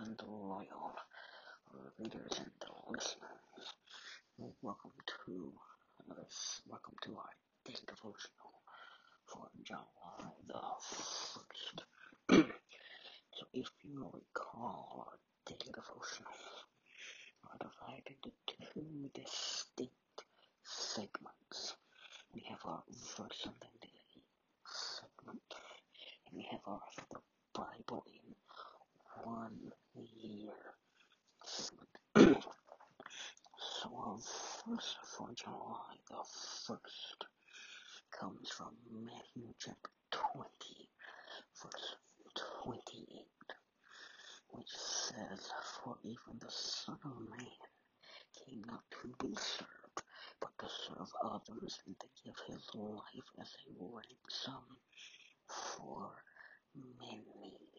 and loyal readers and listeners. Welcome to another, welcome to our daily devotional for July the 1st. so if you recall, our daily devotionals are divided into two distinct segments. We have our verse of the segment, and we have our the Bible in one year so our verse for July the 1st comes from Matthew chapter 20, verse 28, which says, For even the Son of Man came not to be served, but to serve others and to give his life as a ransom for many.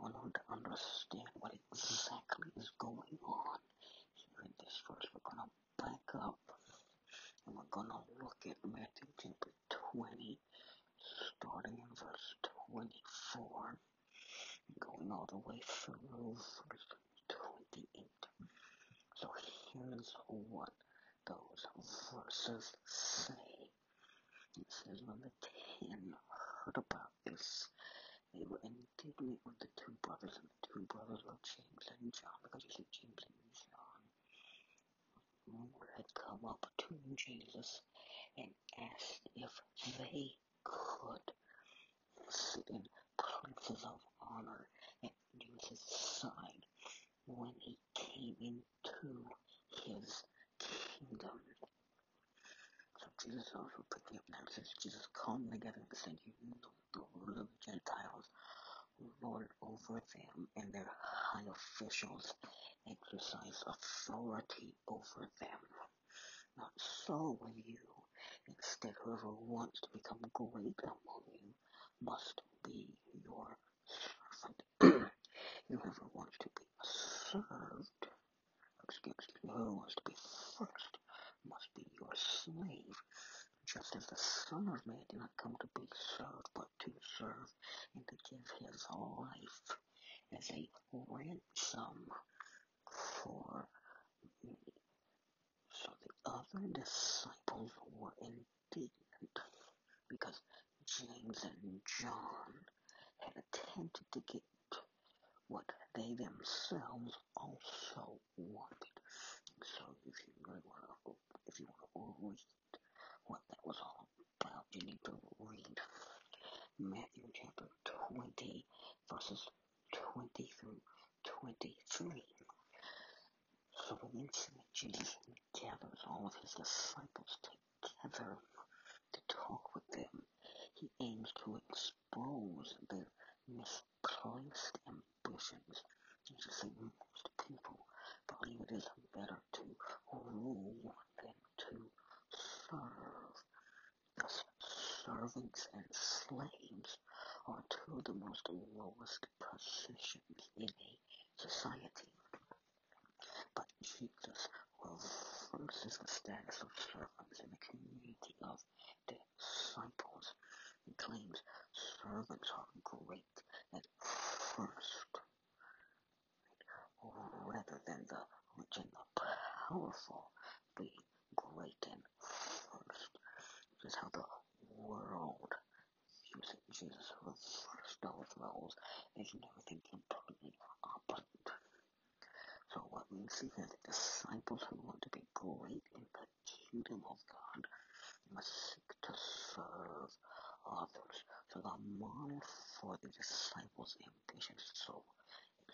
Order to understand what exactly is going on here in this verse, we're going to back up and we're going to look at Matthew chapter 20, starting in verse 24, going all the way through verse 28. So here's what those verses say. It says, When the ten heard about this, they were indignant with the two brothers, and the two brothers were James and John, because you see, James and John had come up to Jesus and asked if they could sit in places of honor at Jesus' side when he came into his kingdom. Jesus also up now says Jesus them together and said, You the rule of the Gentiles lord over them, and their high officials exercise authority over them. Not so with you. Instead, whoever wants to become great among you must be your servant. whoever wants to be served, excuse me, whoever wants to be first must be your slave. Just as the Son of Man did not come to be served, but to serve and to give his life as a ransom for me. So the other disciples were indignant because James and John had attempted to get what they themselves also wanted. So if you really want to, if you want to read what that was all about, you need to read Matthew chapter 20, verses 20 through 23. So eventually Jesus gathers all of his disciples together to talk with them. He aims to expose their misplaced ambitions. Jesus said most people believe it is better to rule than to serve. Thus, servants and slaves are two of the most lowest positions in a society. But Jesus reverses the status of servants in the community of disciples. He claims servants are great at first, rather than the the powerful being great and first. This is how the world using Jesus reversed those roles, making everything completely opposite. So what we see here, the disciples who want to be great in the kingdom of God must seek to serve others. So the model for the disciples' ambitions so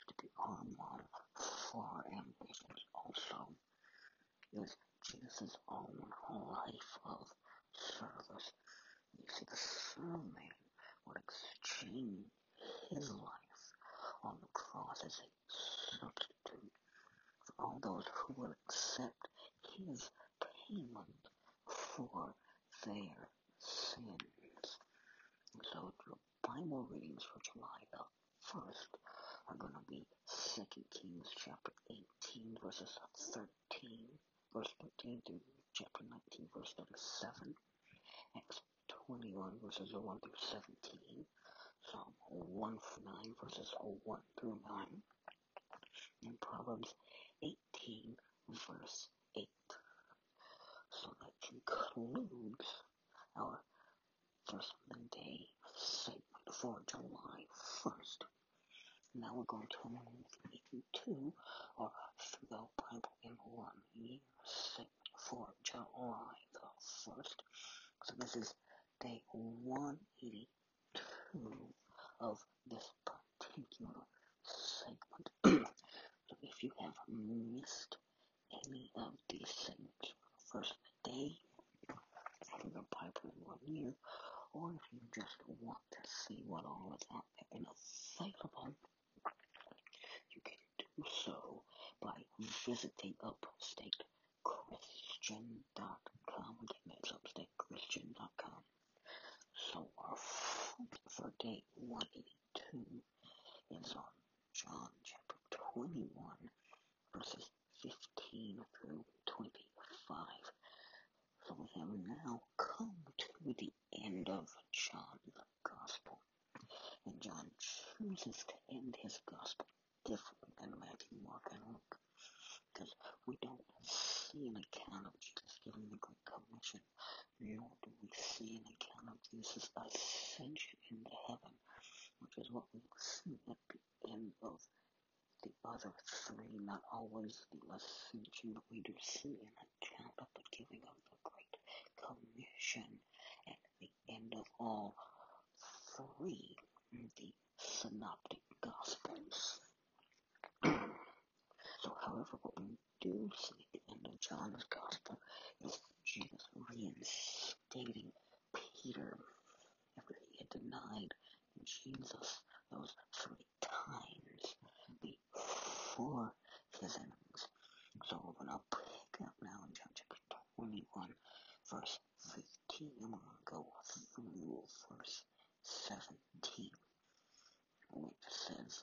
to be model for ambitions also is Jesus' own life of service. You see, the Son of Man would exchange his life on the cross as a substitute for all those who will accept his payment for their sins. So the Bible readings for July the 1st are going to be 2 Kings chapter 18 verses 13, verse 13 through chapter 19 verse 37, Acts 21 verses 1 through 17, Psalm 1 through 9, verses 1 through 9, and Proverbs 18, verse 8. So that concludes our first Monday segment for July 1st. Now we're going to move into our Through the Bible in One Year segment for July the 1st. So this is day 182 of this particular segment. so if you have missed any of these segments, first day through the Bible in one year, or if you just want to see what all is out there and available, so by visiting upstatechristian.com. Again, that's upstatechristian.com. So our for day 182 is on John chapter 21, verses 15 through 25. So we have now come to the end of John's gospel. And John chooses to end his gospel differently than and Luke. Because we don't see an account of Jesus giving the Great Commission, nor do we see an account of Jesus' ascension into heaven, which is what we see at the end of the other three, not always the ascension, but we do see an account of the giving of the Great Commission at the end of all three, the Synoptic Gospels. So, however, what we do see at the end of John's Gospel is Jesus reinstating Peter after he had denied Jesus those three times before his enemies. So we're going to pick up now in John chapter 21, verse 15, and we're going to go through verse 17, which says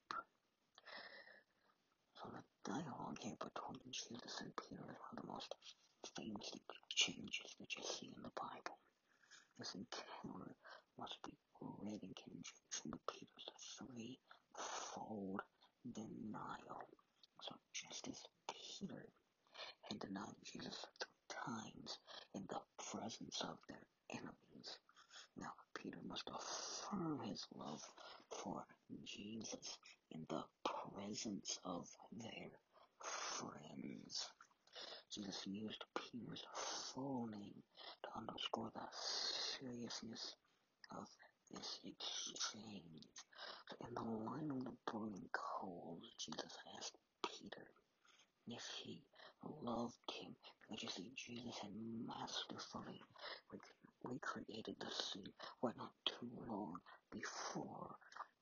Dialogue here between Jesus and Peter is one of the most famous exchanges that you see in the Bible. This encounter must be read in conjunction with Peter's threefold denial. So just as Peter had denied Jesus three times in the presence of their enemies, now Peter must affirm his love for Jesus in the presence of their friends. Jesus used Peter's full name to underscore the seriousness of this exchange. So in the line of the burning coals, Jesus asked Peter if he loved him. Because you see, Jesus had masterfully recreated the scene where not too long before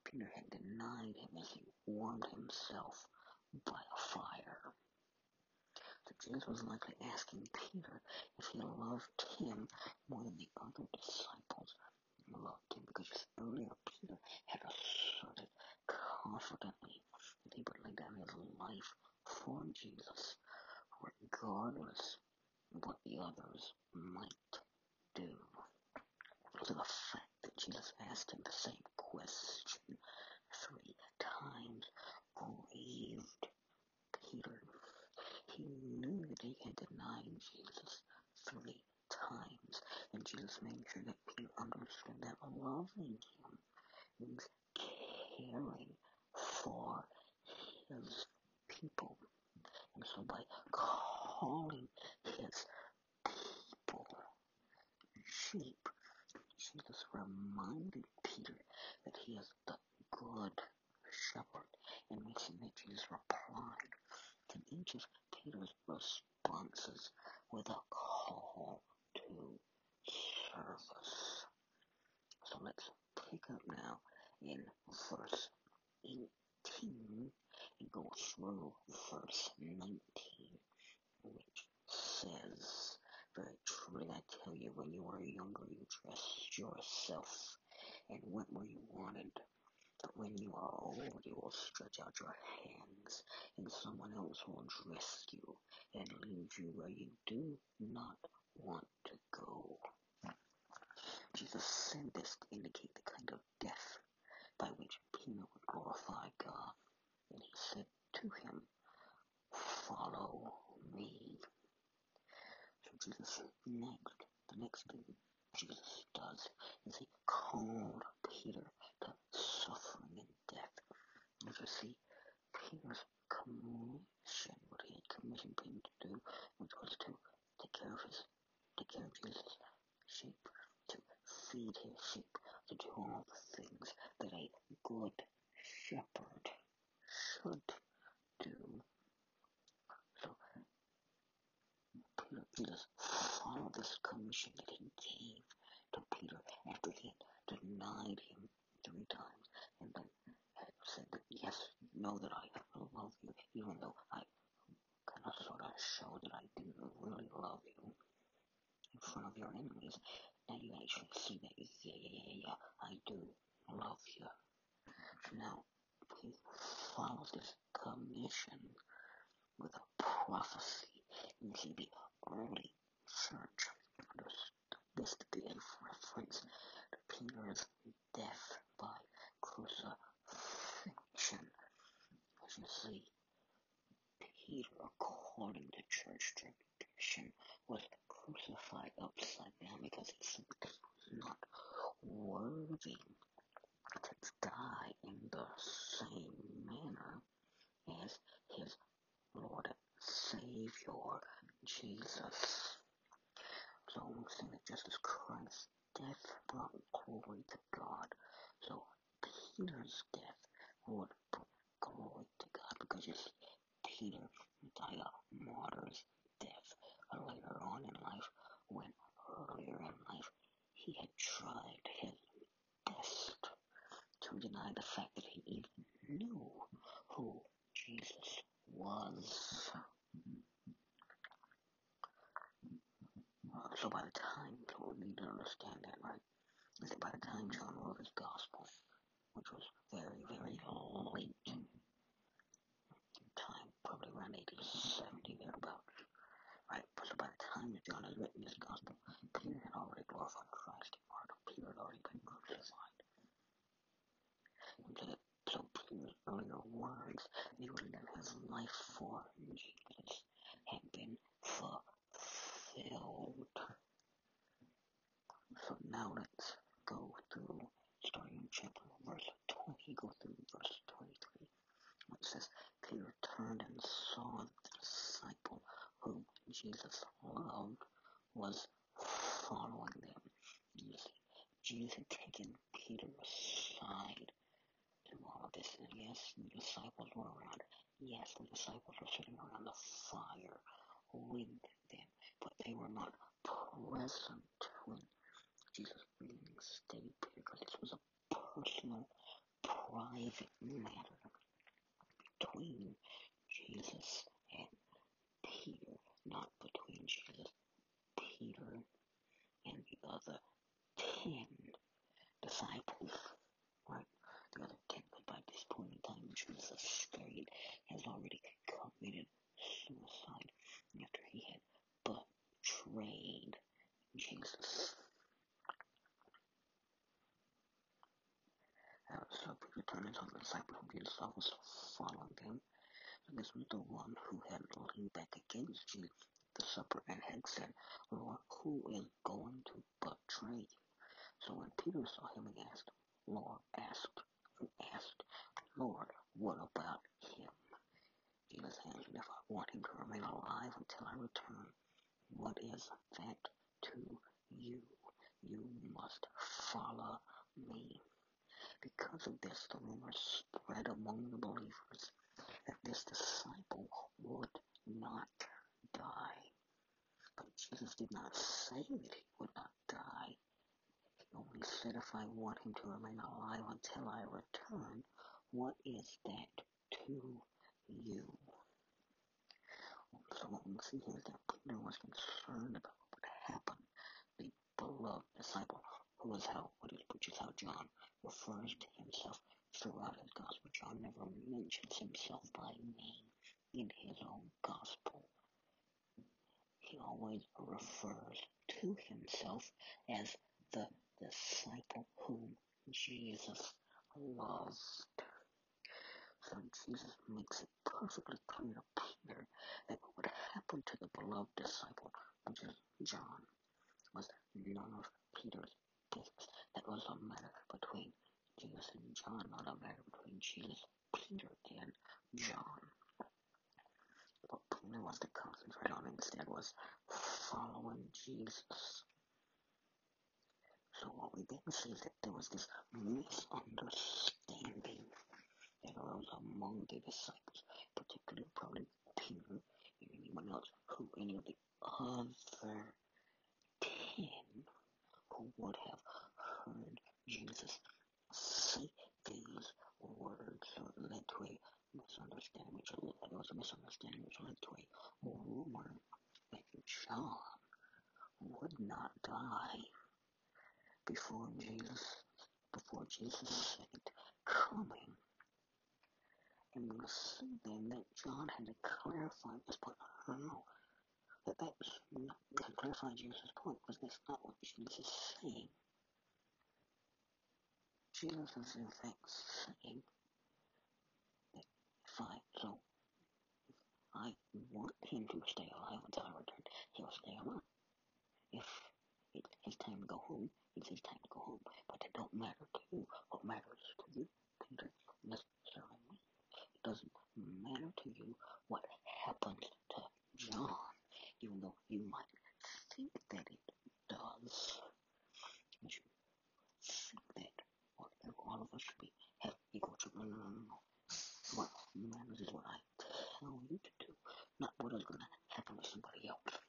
Peter had denied him as he warmed himself by a fire. Jesus was likely asking Peter if he loved him more than the other disciples loved him because earlier Peter had asserted confidently that he would lay down his life for Jesus regardless of what the others might do. So the fact that Jesus asked him the same question three times grieved Peter. He knew that he had denied Jesus three times, and Jesus made sure that Peter understood that loving him means caring for his people And so by calling his sheep, Jesus reminded Peter that he is the good shepherd. And we see that Jesus replied to each of Peter's responses with a call to service. So let's pick up now in verse 18 and go through verse 19, which says, Very truly I tell you, when you were younger, you dressed yourself and went where you wanted. But when you are old, you will stretch out your hands, and someone else will dress you and lead you where you do not want to go. Jesus said this to indicate the kind of death by which Peter would glorify God. And he said to him, Follow me. Jesus next, the next thing Jesus does is he called Peter to suffering and death. As you see, Peter's commission, what he had commissioned Peter to do, which was to take care of his, take care of Jesus' sheep, to feed his sheep, to do all the things that a good shepherd should do. So Peter, Jesus followed this commission that he gave to Peter after he had denied him three times and then said that yes, know that I love you, even though I kind of sort of show that I do really love you in front of your enemies. Now you actually see that, yeah, yeah, yeah, yeah, I do love you. So now he follows this commission with a prophecy. You see, the early church understood this be a reference to Peter's death by crucifixion. As you see, Peter, according to church tradition, was crucified upside down because he was not worthy to die in the same manner as his Lord Savior, Jesus. So we see that just as Christ's death brought glory to God, so Peter's death would bring glory to God because you see, Peter died a martyr's death later on in life when earlier in life he had tried his best to deny the fact that he even knew who Jesus was. So by the time, so we need to understand that, right? Is that by the time John wrote his gospel, which was very, very late in time, probably around 1870, thereabout, right? So by the time that John has written his gospel, Peter had already glorified Christ, or Peter had already been crucified. And so, that, so Peter's earlier words, have his life for Jesus, had been fulfilled. So now let's go through, starting in chapter verse 20, go through verse 23. It says, Peter turned and saw the disciple whom Jesus loved was following them. Jesus had taken Peter aside yes, the disciples were around. Yes, the disciples were sitting around the fire with them, but they were not present when Jesus reinstated Peter because this was a personal, private matter between Jesus and Peter, not between Jesus, Peter, and the other ten disciples. Right? The other ten, but by this point in time, Judas Iscariot has already committed suicide after he had betrayed Jesus. Uh, so Peter turned and saw the disciple whom Jesus was following them. And this was the one who had leaned back against Jesus at the supper and had said, Lord, who is going to betray you? So when Peter saw him, he Lord, asked, asked, Lord, what about him? Jesus answered, If I want him to remain alive until I return, what is that to you? You must follow me. Because of this, the rumor spread among the believers that this disciple would not die. But Jesus did not say that he would not die. He only said, If I want him to remain alive until I return, what is that to you? So what we see here is that Peter was concerned about what would happen. The beloved disciple, who is how, which is how John refers to himself throughout his gospel. John never mentions himself by name in his own gospel. He always refers to himself as Jesus loved. So Jesus makes it perfectly clear to Peter that what would happen to the beloved disciple, which is John, was none of Peter's business. That was a matter between Jesus and John, not a matter between Jesus, Peter, and John. What Peter was to concentrate on instead was following Jesus. So what we then see is that there was this misunderstanding that arose among the disciples, particularly probably Peter and anyone else who any of the other ten who would have heard Jesus say these words. Or led to a misunderstanding, which led, was a misunderstanding which led to a rumor that John would not die before Jesus, before Jesus' second coming. And we see then that John had to clarify this point. I don't know. That that was not to clarify Jesus' point because that's not what Jesus is saying. Jesus is in fact saying that if I so if I want him to stay alive until I return, he'll stay alive. If it's time to go home, it's time to go home. But it don't matter to you. What matters to you, Peter, necessarily it doesn't matter to you what happened to John, even though you might think that it does. You think that well, all of us should be have equal treatment. No, no, no, no. What matters is what I tell you to do, not what is going to happen to somebody else.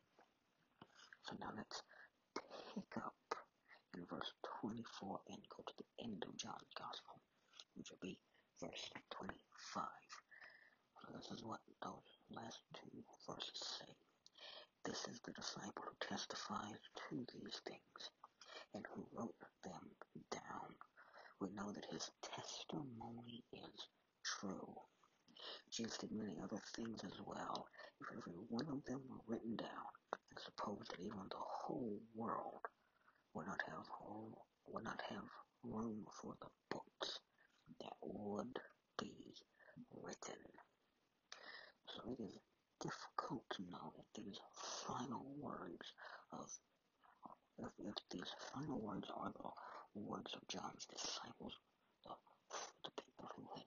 So now let's pick up in verse 24 and go to the end of John's Gospel, which will be verse 25. So this is what those last two verses say. This is the disciple who testifies to these things and who wrote them down. We know that his testimony is true. Jesus did many other things as well. If every one of them were written down, and suppose that even the whole world would not have would not have room for the books that would be written. So it is difficult to know if these final words of if, if these final words are the words of John's disciples, the, the people who had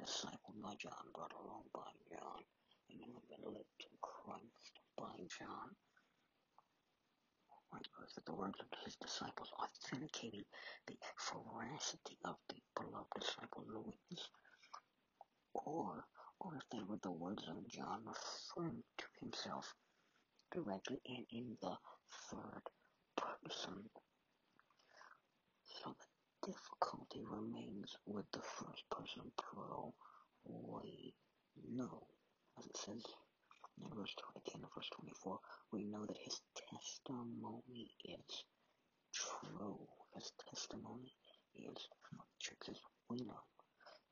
discipled by John, brought along by John, and who had been led to Christ by John, right? Is the words of his disciples authenticating the veracity of the beloved disciple Louis? Or, or if they were the words of John referring to himself directly and in the third person. Difficulty remains with the first person plural. We know, as it says in verse 20, at the end of verse 24, we know that his testimony is true. His testimony is churches we know.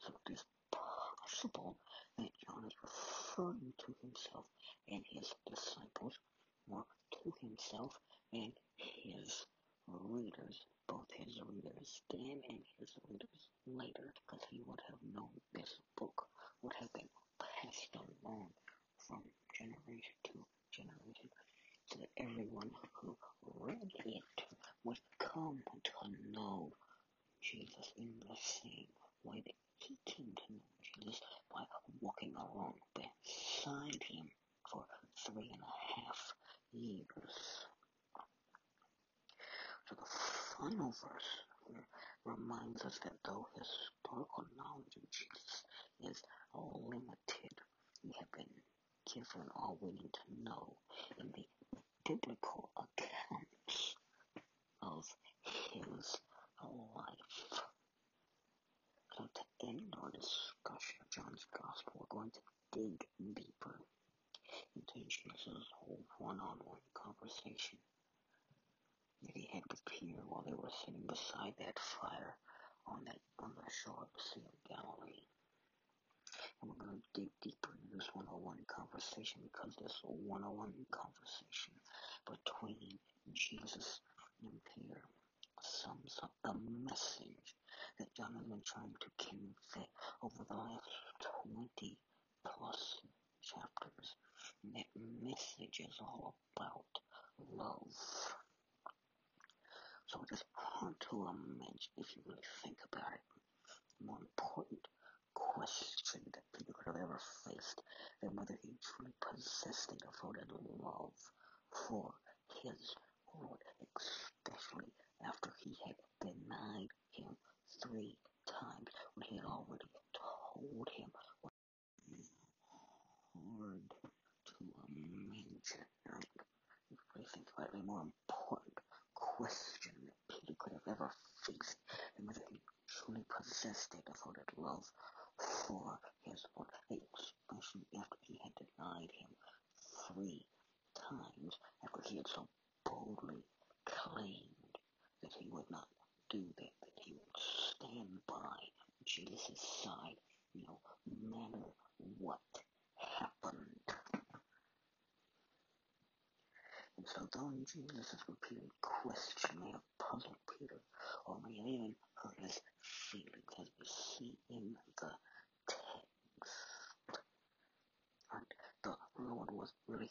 So it is possible that John is referring to himself and his disciples, or to himself and his readers, both his readers then and his readers later, because he would have known this book would have been passed along from generation to generation, so that everyone who read it would come to know Jesus in the same way that he came to know Jesus by walking along beside him for three and a half years. So the final verse reminds us that though historical knowledge of Jesus is limited, we have been given all we need to know in the biblical accounts of his life. So to end our discussion of John's Gospel, we're going to dig deeper into Jesus' whole one-on-one conversation he had with Peter while they were sitting beside that fire on that on the shore of the Sea of Galilee. And we're going to dig deeper into this one-on-one oh conversation because this one-on-one oh conversation between Jesus and Peter sums up the message that John has been trying to convey over the last 20 plus chapters. And that message is all about love. So it's hard to imagine if you really think about it. The more important question that Peter could have ever faced than whether he truly possessed a devoted love for his Lord, especially after he had denied him three times when he had already told him what hard to imagine. If you think about it, a more important question could have ever faced and whether he truly possessed a devoted love for his Lord, especially after he had denied him three times after he had so boldly claimed that he would not do that, that he would stand by Jesus' side, you know, no matter what happened. And so though Jesus' repeated question may have puzzled Peter, or may even hurt his feelings as we see in the text, right, the Lord was really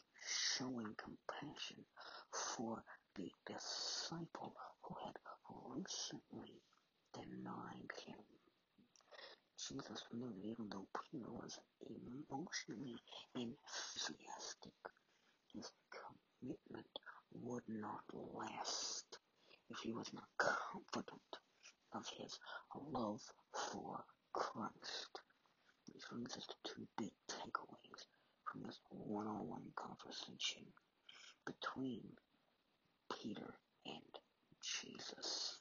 showing compassion for the disciple who had recently denied him. Jesus knew that even though Peter was emotionally enthusiastic, his commitment would not last if he was not confident of his love for Christ. Which brings us to two big takeaways from this one-on-one conversation between Peter and Jesus.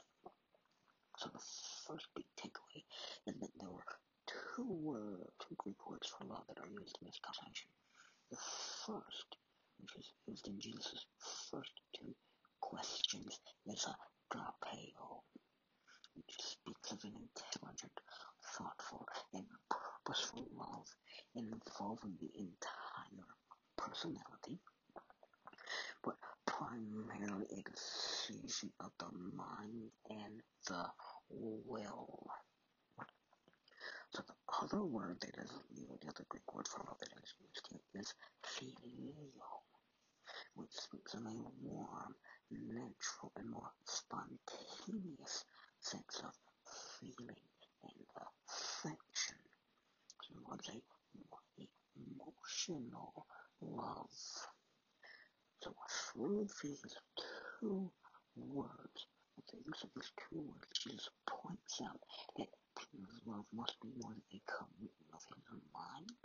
So the first big takeaway is that there were two words, two Greek words for love that are used in this conversation. The first, which is used in Jesus' first two questions, is agapeo, which speaks of an intelligent, thoughtful, and purposeful love involving the entire personality, but primarily a decision of the mind and the will. So word that is used, the other Greek word for love that is used here is phileo, which speaks of a warm, natural, and more spontaneous sense of feeling and affection. So it a more emotional love. So through these two words, the use of these two words, Jesus points out that love must be more than a commitment of his mind,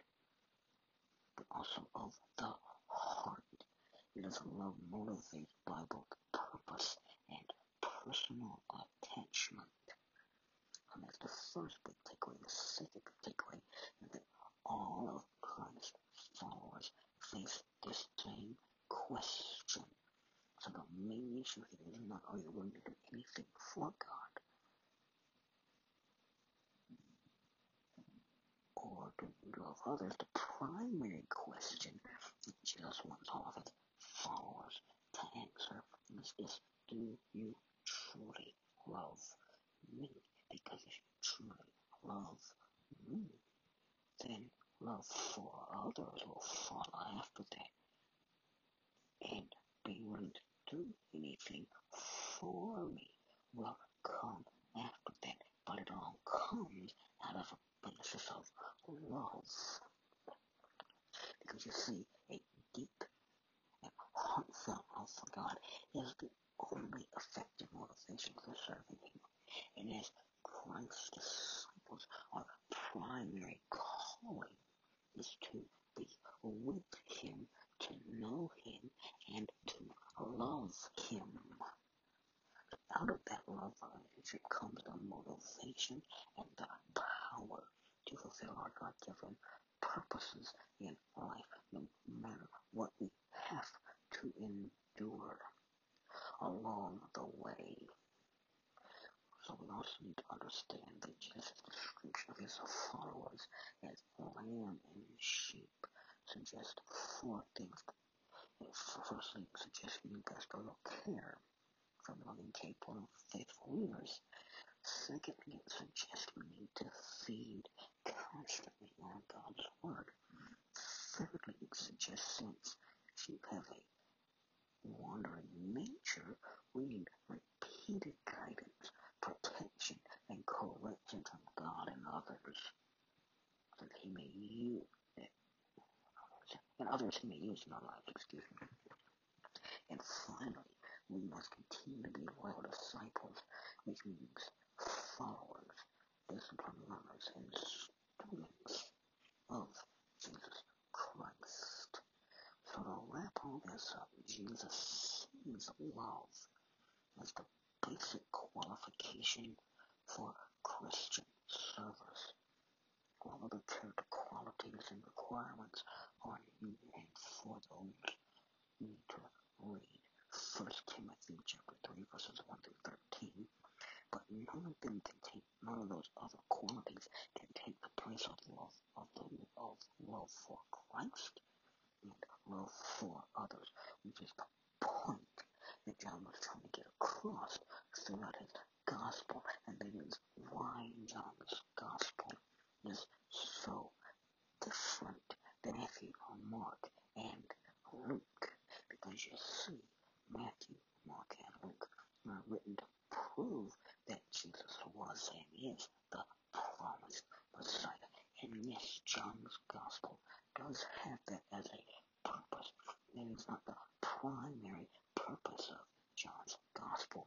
but also of the heart. It is a love motivated by both purpose and personal attachment. And that's the first big takeaway. The second big takeaway is that all of Christ's followers face this same question. So the main issue here is not are you willing to do anything for God? Or do you love others? The primary question Jesus wants all of followers to answer is this do you truly love me? Because if you truly love me, then love for others will follow after that. And being willing to do anything for me will come after that. But it all comes out of a basis of love. Because you see, a deep is the only effective motivation for serving Him. And as Christ's disciples, our primary calling is to be with Him, to know Him, and to love Him. Out of that love relationship comes the motivation and the power to fulfill our God given purposes in life, no matter what we have to endure along the way. So we also need to understand that Jesus' description of his followers as lamb and sheep suggests four things. Firstly, suggests being pastoral care from loving, capable, and faithful leaders. Secondly, it suggests we need to feed constantly on God's Word. Thirdly, it suggests since sheep have a wandering nature, we need repeated guidance, protection, and correction from God and others so that He may use, it. and others He may use in our lives, excuse me. And finally, we must continue to be loyal disciples, which means followers, disciplined and students of Jesus Christ. So to wrap all this up, Jesus sees love as the basic qualification for Christian service. All of the character qualities and requirements are new and for those need to read 1 Timothy chapter 3 verses 1 through 13. But none of them can take none of those other qualities can take the place of love of the of love for Christ love for others, which is the point. That John was trying to get across. Throughout his gospel, and that is why John's gospel is so different than Matthew, Mark, and Luke, because you see, Matthew, Mark, and Luke are written to prove that Jesus was and is the promised Messiah. And yes, John's gospel does have that as a purpose. It is not the primary purpose of John's gospel.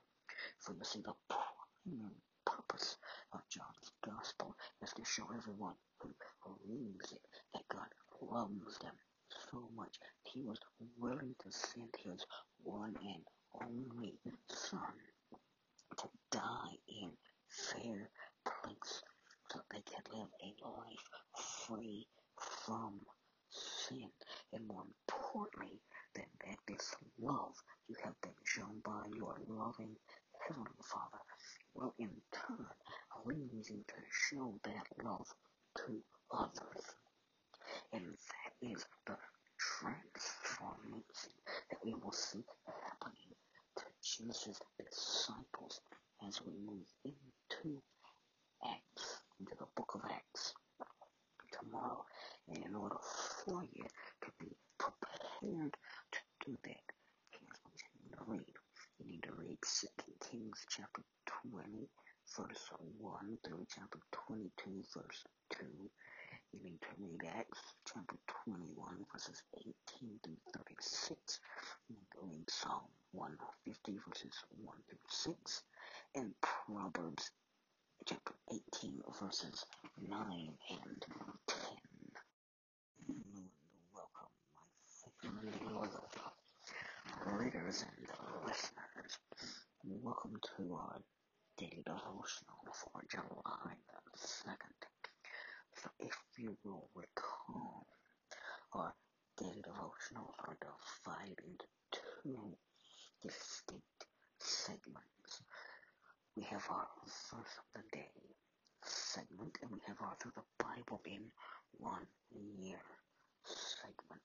For you see, the primary purpose of John's gospel is to show everyone who reads it that God loves them so much he was willing to send his one and only son to die in their place so they could live a life free from sin. And more importantly than that, this love you have been shown by your loving Heavenly Father will in turn lead you to show that love to others. And that is the transformation that we will see happening to Jesus' disciples as we move into Acts, into the book of Acts tomorrow. And in order for you to be prepared to do that, here's what you need to read. You need to read 2 Kings chapter 20, verse 1 through chapter 22, verse 2. You need to read Acts chapter 21, verses 18 through 36. You need to read Psalm 150, verses 1 through 6. And Proverbs chapter 18, verses 9 and 10. And welcome, my faithful loyal readers and listeners. Welcome to our daily devotional for July the 2nd. So if you will recall, our daily devotionals are divided into two distinct segments. We have our verse of the day segment, and we have our through the Bible in one year segment.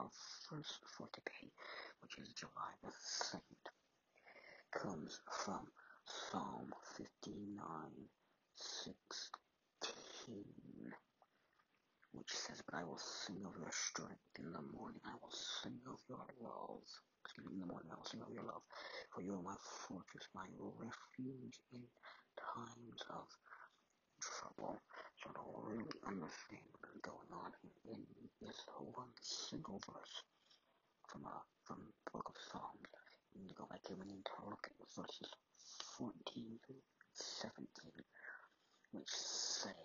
Our verse for today, which is July the 2nd, comes from Psalm 59, 16, which says, But I will sing of your strength in the morning. I will sing of your love. Excuse me, in the morning I will sing of your love. For you are my fortress, my refuge in times of trouble. So to really understand what is going on here in this one single verse from uh, from the book of Psalms. We need to go back here. To look at verses 14 to 17, which say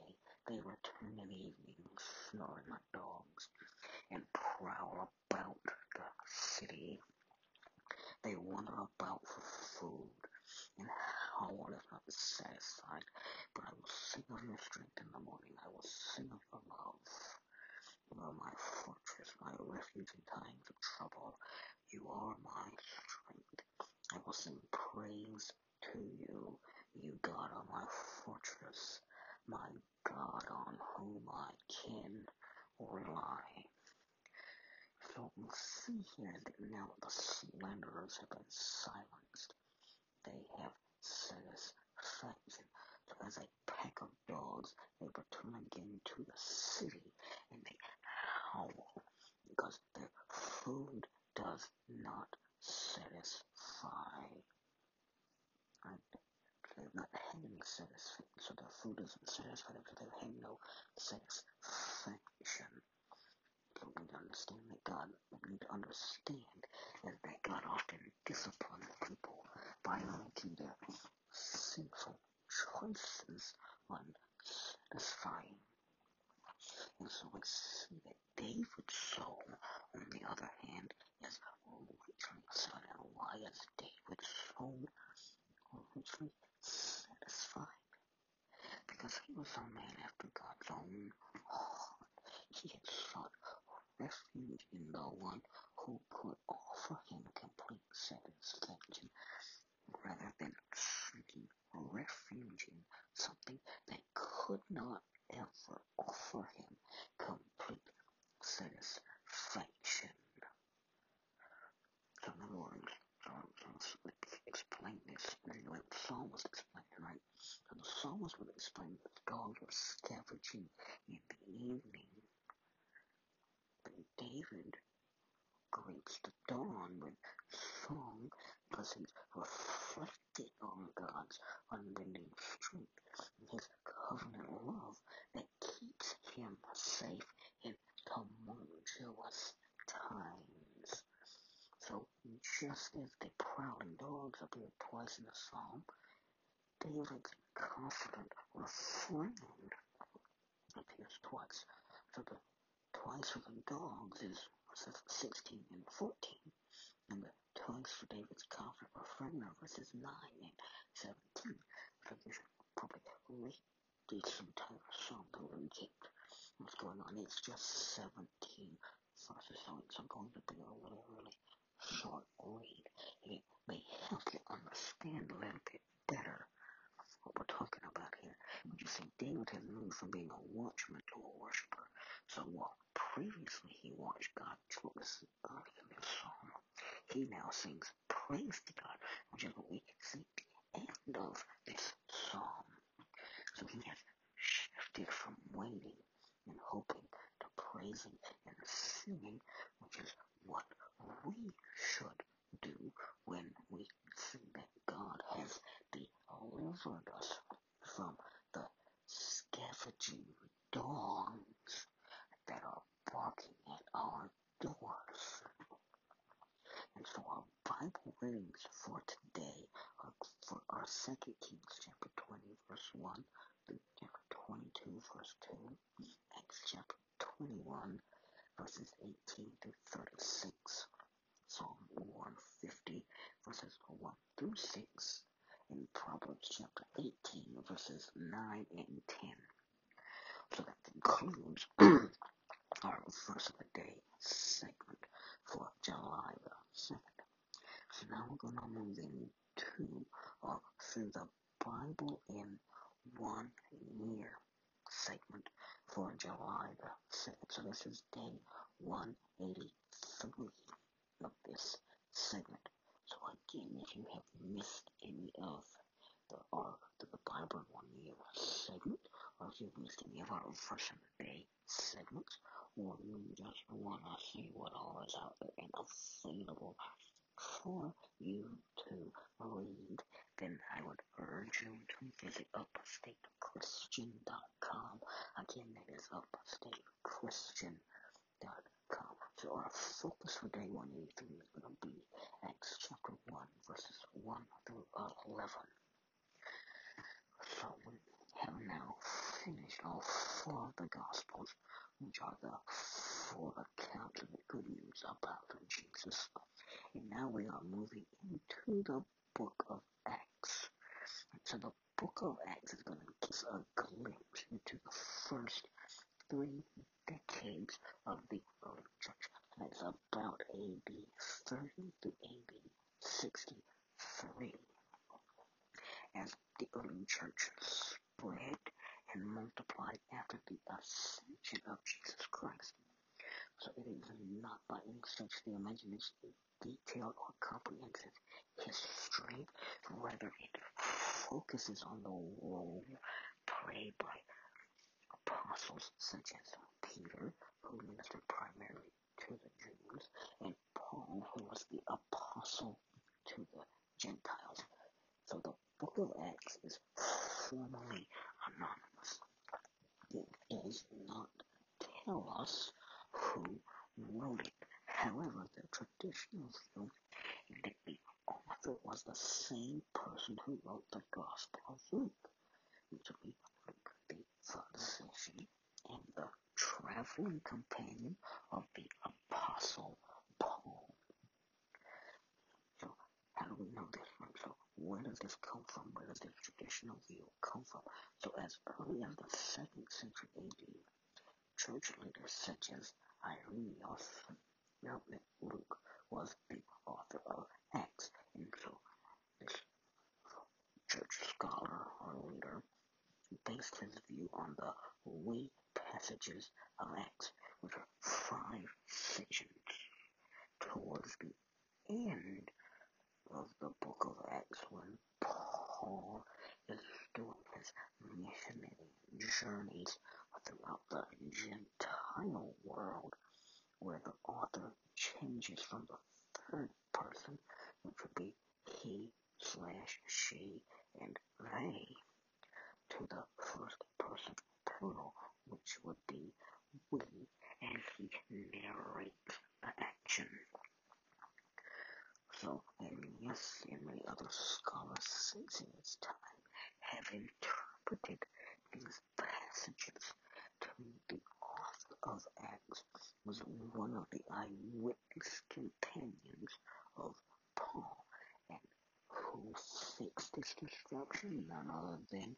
they return in the evening, snoring like dogs, and prowl about the city. They wander about for food, and howl if not satisfied. But I will sing of your strength in the morning. I will sing of your love. You are my fortress, my refuge in times of trouble. You are my strength. I will sing praise to you. You, God, are my fortress, my God on whom I can rely. So we see here that now the slanderers have been silenced. They have satisfaction. So as a pack of dogs, they return again to the city and they howl because their food does not satisfy. Right? They're not having satisfaction, so their food doesn't satisfy them, so they're having no satisfaction. So we need to understand that God, we need to understand is that God often disciplines people by making their sinful choices unsatisfying. And so we see that David's soul, on the other hand, is richly satisfied. Why is David's soul richly satisfied? Because he was a man after God's own heart. He had sought refuge in the one who could offer him complete satisfaction rather than seeking refuge in something that could not ever offer him complete satisfaction. So in other words, explain this the way the psalmist explained it, right? So the psalmist would explain that dogs were scavenging in the evening. But David greets the dawn with song he's reflecting on God's unbending strength and his covenant love that keeps him safe in tumultuous times. So just as the prowling dogs appear twice in the psalm, David's confident refrain appears twice. So the twice for the dogs is verses 16 and 14. And twice for David's confident refrain are verses 9 and 17. So you should probably read these entire psalm to get what's going on. It's just 17 verses, so it's going to be a really, really short read. It may help you understand a little bit better what we're talking about here. But you see, David has moved from being a watchman to a worshiper. So while previously he watched God closely early uh, in this psalm, he now sings praise to God, which is what we see at the end of this psalm. So he has shifted from waiting and hoping to praising and singing, which is what we should do when we see that God has delivered us from the scavenging dogs that are barking at our doors. And so our Bible readings for today are for our Second Kings chapter 20 verse 1 through chapter 22 verse 2, Acts chapter 21 verses 18 through 36, Psalm 150 verses 1 through 6, and Proverbs chapter 18 verses 9 and 10. So that concludes our verse of the day segment for July the 2nd. So now we're going to move into or through the Bible in one year segment for July the 2nd. So this is day 183 of this segment. So again, if you have missed any of the or the Bible one year segment, or if you've missed any of our verse of day segments, or you just want to see what all is out there and available for you to read, then I would urge you to visit upstatechristian.com. Again, that is upstatechristian.com. So our focus for day 183 is going to be Acts chapter 1, verses 1 through uh, 11. So we have now finished all four of the Gospels, which are the four accounts of the good news about Jesus. And now we are moving into the book of Acts. So the book of Acts is going to give us a glimpse into the first three decades of the early church. That's about AD 30 to AD 63. As the early church spread and multiplied after the ascension of Jesus Christ. So it is not by any stretch of the imagination a detailed or comprehensive history, rather it focuses on the role played by apostles such as Peter, who ministered primarily to the Jews, and Paul, who was the apostle to the Gentiles. So the book of Acts is formally anonymous. It does not tell us who wrote it. However, the traditional view is that the author was the same person who wrote the Gospel of Luke, which would be Luke the physician and the traveling companion of the Apostle Paul. So, how do we know this from? So, where does this come from? Where does this traditional view come from? So, as early as the second century AD, church leaders such as Irenaeus that Luke was the author of Acts, and so this church scholar or leader based his view on the we passages of Acts, which are five sections towards the end of the book of Acts when Paul is doing his missionary journeys throughout the Gentile world, where the author changes from the third person, which would be he slash she and they, to the first person plural, which would be we, and he narrates the action. So, Irenaeus and many other scholars since in his time have interpreted these passages to mean the author of Acts was one of the eyewitness companions of Paul, who fixed this destruction? None other than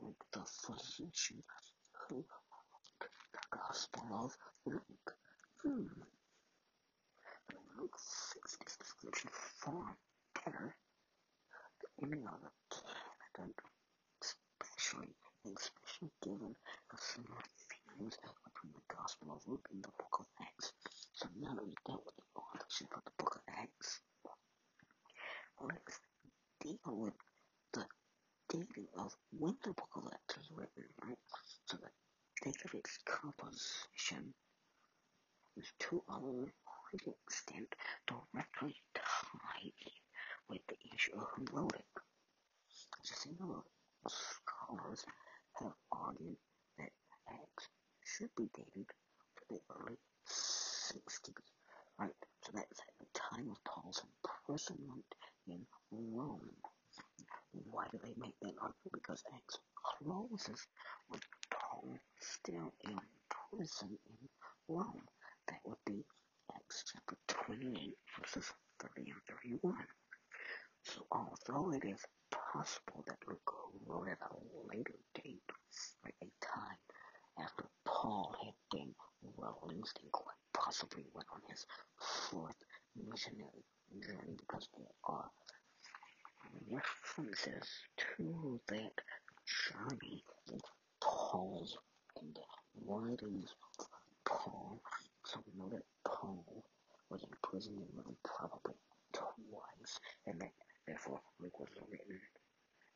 Luke the physician, who the Gospel of Luke. Hmm. Luke fixed this description far better than any other candidate, especially, especially given the similar themes between the Gospel of Luke and the Book of Acts. So now that we've dealt with the authorship of the Book of Acts, let's deal with the dating of when the Book of Acts was written, right? So the date of its composition is to a large extent directly tied with the issue of who wrote it. Just a number of scholars have argued that Acts should be dated to the early 60s, right? So that's at the time of Paul's imprisonment in Rome. Why do they make that argument? Because Acts closes with Paul still in prison in Rome. That would be Acts chapter 28, verses 30 and 31. So although it is possible that Luke wrote at a later date, like a time after Paul had been released and quite possibly went on his fourth missionary journey because there are references to that journey in Paul's in the of Paul. So we know that Paul was imprisoned in Rome probably twice, and that therefore Luke was written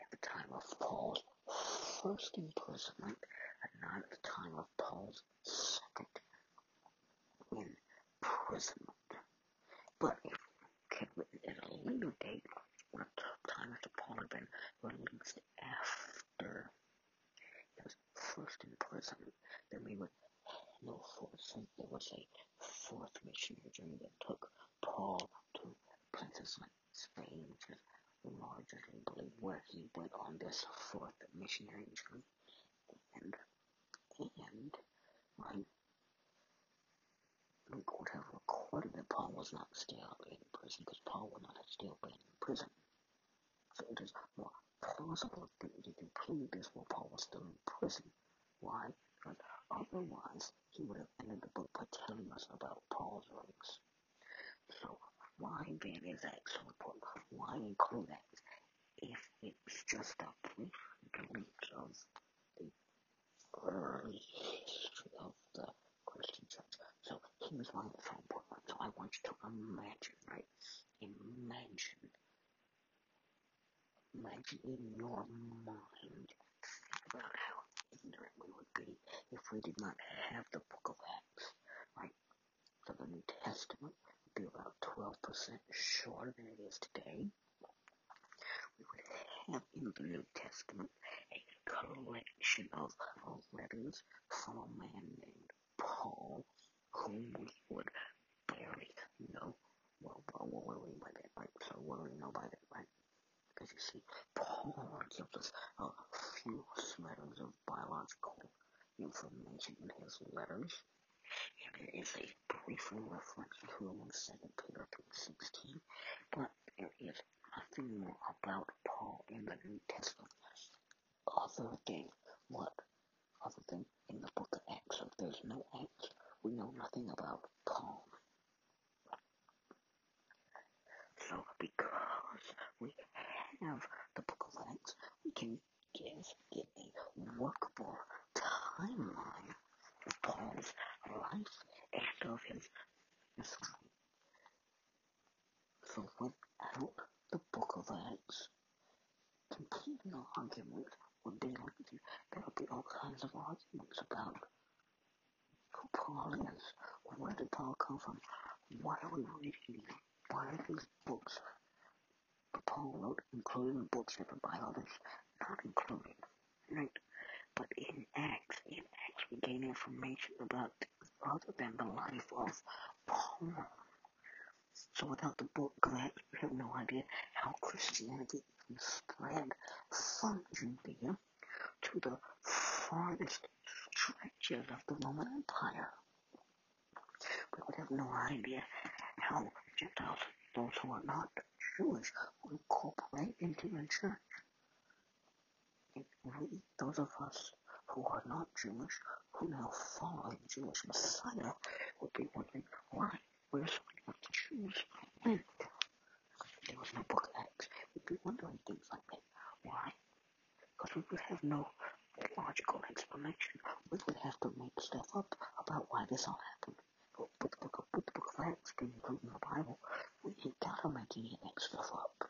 at the time of Paul's first imprisonment, and not at the time of Paul's second imprisonment. But if kept written at a later date, when a time after Paul had been released after his first imprisonment, then we would know for since there was a fourth missionary journey that took Paul to places like Spain, which is believed where he went on this fourth missionary journey. And, and, right, we could have recorded that Paul was not still in prison because Paul would not have still been in prison. So it is more plausible to, to conclude this while Paul was still in prison. Why? Because otherwise he would have ended the book by telling us about Paul's writings. So why then is that so important? Why include that it's just a brief glimpse of the early history of the Christian church? So here's so important. So I want you to imagine, right? Imagine Imagine in your mind about how ignorant we would be if we did not have the book of Acts, right? So the New Testament would be about 12% shorter than it is today. We would have in the New Testament a collection of letters from a man named Paul, whom we would. You know, well, well, what do we mean by that, right? So what do we know by that, right? Because you see, Paul gives us a few smatters of biological information in his letters. And there is a brief reference to him in 2 Peter 3.16, but there is nothing more about Paul in the New Testament other than what? Other than in the book of Acts. So if there's no Acts, nothing about Paul. So because we have the book of Acts, we can give get a workable timeline of Paul's life and of his history. So without the book of Acts, completing an argument would be lengthy. There would be all kinds of arguments about who Where did Paul come from? Why are we reading? Why are these books Paul wrote, including the books written by others, not included, right? But in Acts, in Acts, we gain information about other than the life of Paul. So without the book of Acts, we have no idea how Christianity spread from Judea to the farthest stretches of the Roman Empire. Have no idea how Gentiles, those who are not Jewish who incorporate into the church. And we, those of us who are not Jewish, who now follow the Jewish Messiah, would be wondering why, where's the Jews went? There was no book of Acts. We'd be wondering things like that. Why? Because we would have no logical explanation. We would have to make stuff up about why this all happened. But the book of, the book of Acts, including the Bible, we ain't gotta make any of that stuff up.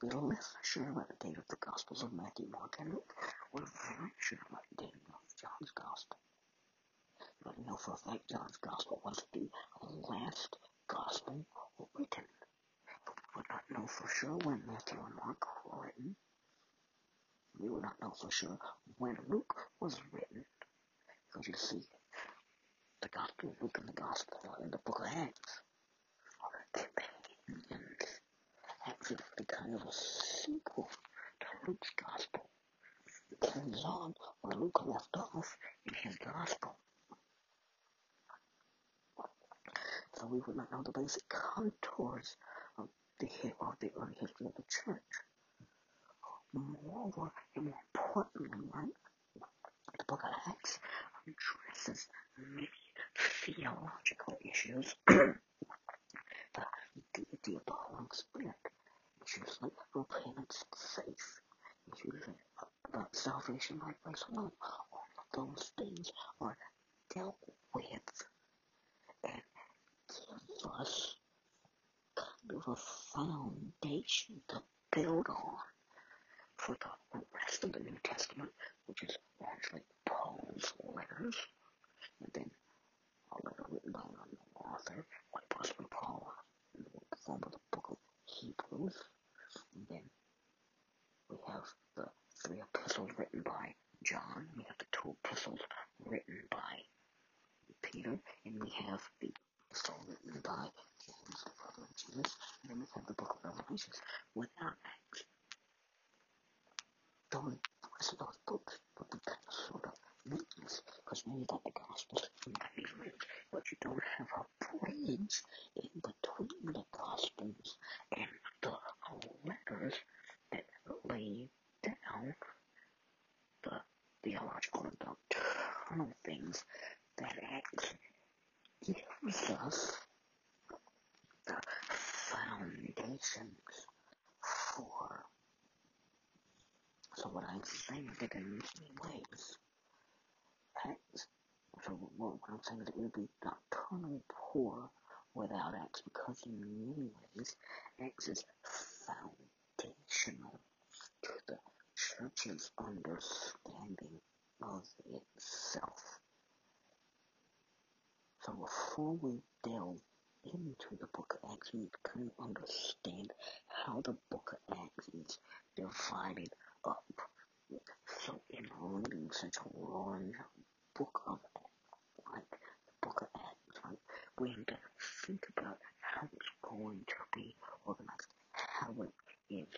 Be less sure about the date of the Gospels of Matthew, Mark, and Luke. We're very sure about the date of John's Gospel. But we know for a fact John's Gospel was the last Gospel written. But we would not know for sure when Matthew and Mark were written. We would not know for sure when Luke was written. Because you see, the Gospel of Luke and the Gospel in the book of Acts are companions. Is the kind of a sequel to Luke's Gospel. It carries on where Luke left off in his Gospel. So we would not know the basic contours of the of the early history of the church. Moreover, and more importantly, right, the book of Acts addresses many theological issues. the deity of the Holy Spirit, like repentance and faith, issues about salvation by alone. All of those things are dealt with and give us kind of a foundation to build on for the rest of the New Testament, which is largely Paul's letters, and then a letter written by an author, like possibly Paul, in the form of the book of Hebrews. And then we have the three epistles written by John. We have the two epistles written by Peter. And we have the soul written by James, the brother of Jesus, and then we have the book of Revelations without Acts. Those, those books would be kind of sort of meaningless because you got the Gospels and bridge, but you don't have a bridge in between the Gospels and the letters that lay down the theological and doctrinal things that actually gives us the foundations for. So what I'm saying that in many ways, Acts, so what I'm saying is it would be doctrinally poor without Acts because in many ways, Acts is foundational to the church's understanding of itself. So before we delve into the book of Acts, we can understand how the book of Acts is divided up. So in reading such a large book of like the book of Acts, right, we have to think about how it's going to be organized, how it is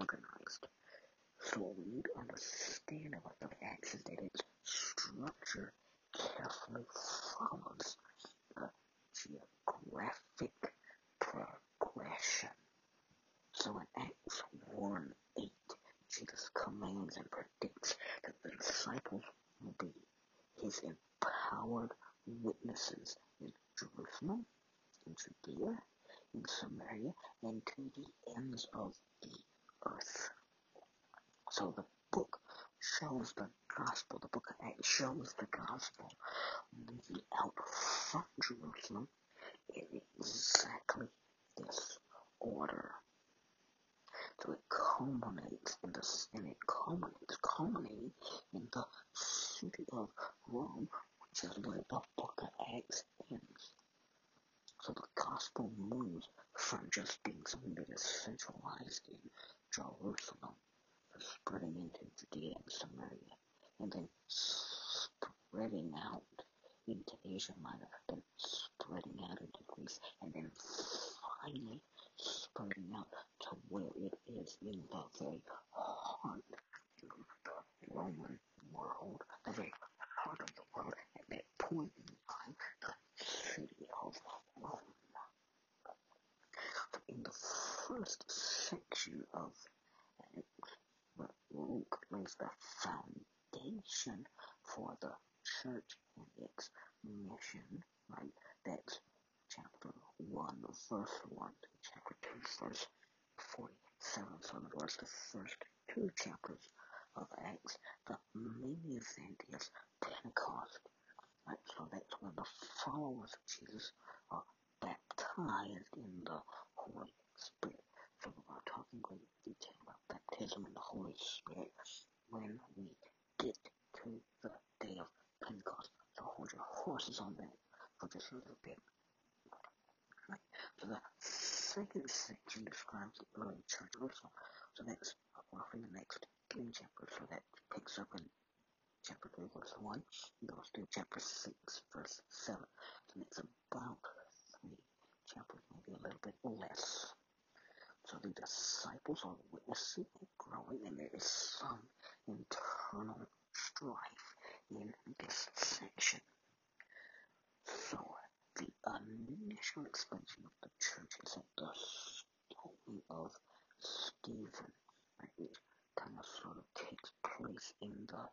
organized. So we need to understand about the Acts is that its structure carefully follows the geographic progression. So in Acts 1 8, Jesus commands and predicts that the disciples will be his empowered witnesses in Jerusalem, in Judea, in Samaria, and to the ends of the earth. So the book shows the gospel, the book of Acts shows the gospel moving out from Jerusalem in exactly this order. So it culminates in the and it culminates culminating in the city of Rome, which is where the book of Acts ends. So the gospel moves from just being something that is centralized in Jerusalem, spreading into Judea and Samaria, and then spreading out into Asia Minor, then spreading out into Greece, and then finally spreading out to where it is in the very heart of the Roman world, the very heart of the world at that point in time, the city of Rome. In the first section of Luke lays the foundation for the church and its mission, right? That's chapter 1, verse 1 to chapter 2, verse 47. So, in other words, the first two chapters of Acts, the event is Pentecost. Right? So, that's when the followers of Jesus are baptized in the Holy Spirit. So, we're talking in detail about baptism in the Holy Spirit when we get to the day of Pentecost. So, hold your horses on that for just a little bit. Right. So the second section describes the early church also. So that's roughly the next three chapters. So that picks up in chapter 3, verse 1, goes to chapter 6, verse 7. So it's about three chapters, maybe a little bit less. So the disciples are witnessing and growing, and there is some internal strife in this section. So the initial expansion of the church is at the stoning of Stephen, of sort of takes place in the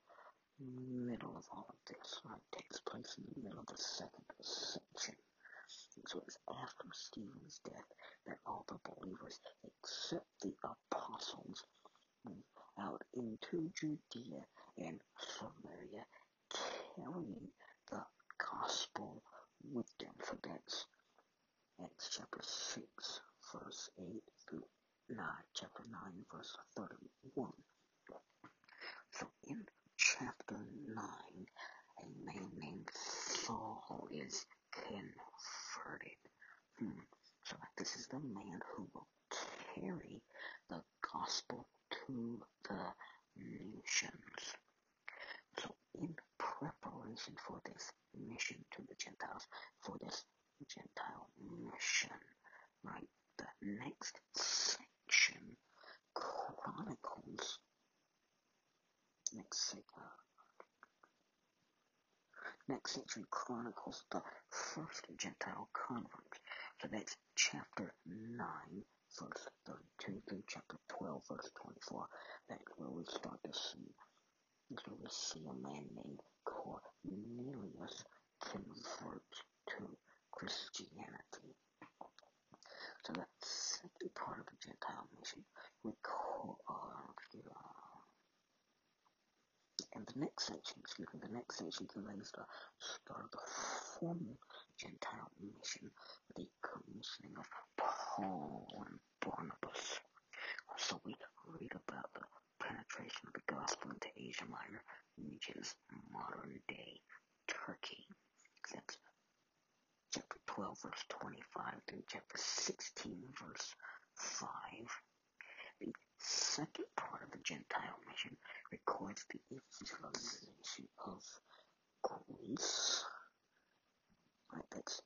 middle of all of this, right, takes place in the middle of the second section. So it's after Stephen's death that all the believers, except the apostles, move out into Judea and Samaria, carrying the gospel with them. So that's Acts chapter 6, verse 8 through 9, chapter 9, verse 31. So in chapter 9, a man named Saul is converted. Hmm. So this is the man who will carry the gospel to the nations. So in preparation for this mission to the Gentiles, for this Gentile mission. Right? The next chronicles next uh, next section chronicles the first Gentile convert. So that's chapter 9, verse 32 through chapter 12, verse 24. That's where we start to see so we see a man named Cornelius convert to Christianity. So part of the Gentile mission, we call, uh, and the next section, excuse me, the next section contains the start of the formal Gentile mission, the commissioning of Paul and Barnabas. So we read about the penetration of the gospel into Asia Minor, which is modern day Turkey. That's chapter 12, verse 25 through chapter 16, verse 5. The second part of the Gentile mission records the evangelization of Greece. Right, that's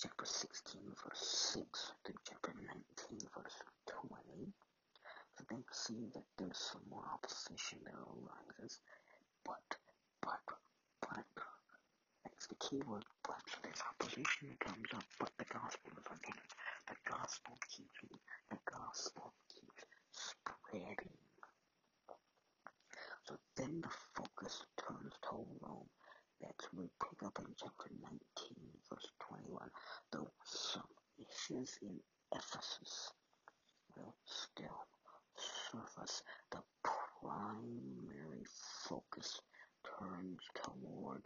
chapter 16, verse 6 through chapter 19, verse 20 they see that there's some more opposition that arises. But, but, but, the key word, but. Opposition comes up, but the gospel is advanced. The gospel keeps, the gospel keeps spreading. So then the focus turns to Rome. That's we pick up in chapter 19, verse 21. Though some issues in Ephesus will still surface, the primary focus turns toward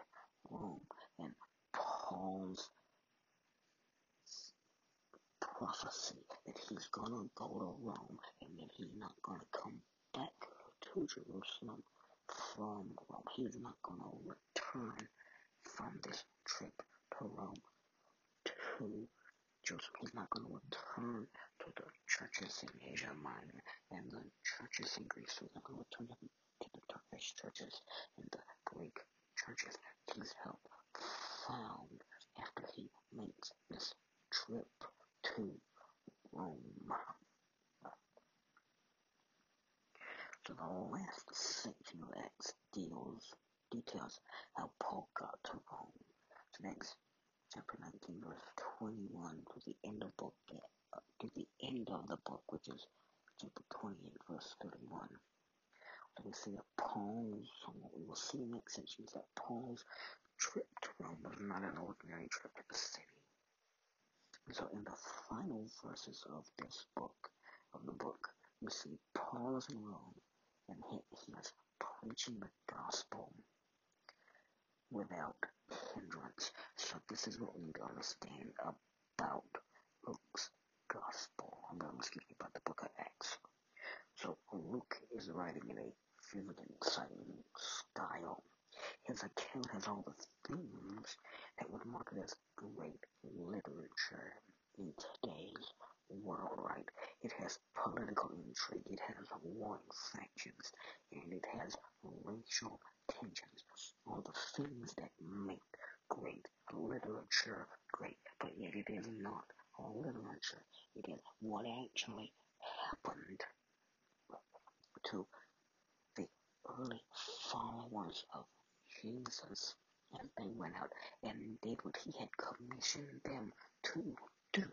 Rome and Paul's prophecy that he's gonna go to Rome and that he's not gonna come back to Jerusalem from Rome. He's not gonna return from this trip to Rome to Joseph. He's not gonna return to the churches in Asia Minor and the churches in Greece. So I'm going to turn to the Turkish churches and the Greek churches he's helped found after he makes this trip to So the last section of Acts deals details how Paul got to Rome. So next chapter 19 verse 21 to the end of book uh, to the end of the book which is chapter 28, verse 31. So we see that Paul's, what we will see in the next section is that Paul's trip to Rome was not an ordinary trip to the city. So in the final verses of this book, of the book, we see Paul is in Rome and he, he is preaching the gospel without hindrance. So this is what we need to understand about Luke's gospel. I'm going to speak about the book of Acts. So Luke is writing in a vivid and exciting style. His account has all the themes that would mark it as great literature in today's world, right? It has political intrigue, it has warring factions, and it has racial tensions. All the things that make great literature great, but yet it is not all literature. It is what actually happened to the early followers of Jesus and they went out and did what he had commissioned them to do.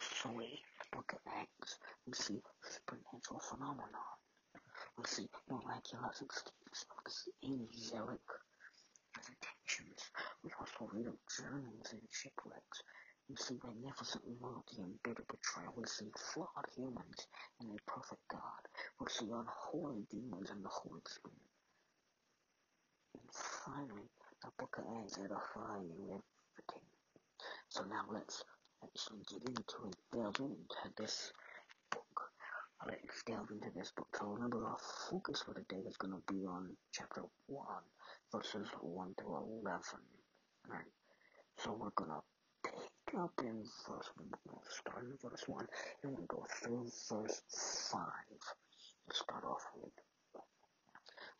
So we look at Acts, we see supernatural phenomenon. We see miraculous experiences, angelic visitations. We also read of journeys and shipwrecks. We see magnificent loyalty and bitter betrayal. We see flawed humans and a perfect God. We see unholy demons and the Holy Spirit. And finally, the book of Acts edifying and riveting. So now let's actually get into and delve into this book. Let's delve into this book. So remember, our focus for today is going to be on chapter 1, verses 1 to 11. Alright, so we're going to pick up in verse 1, we'll start in verse 1, and we'll go through verse 5. Let's start off with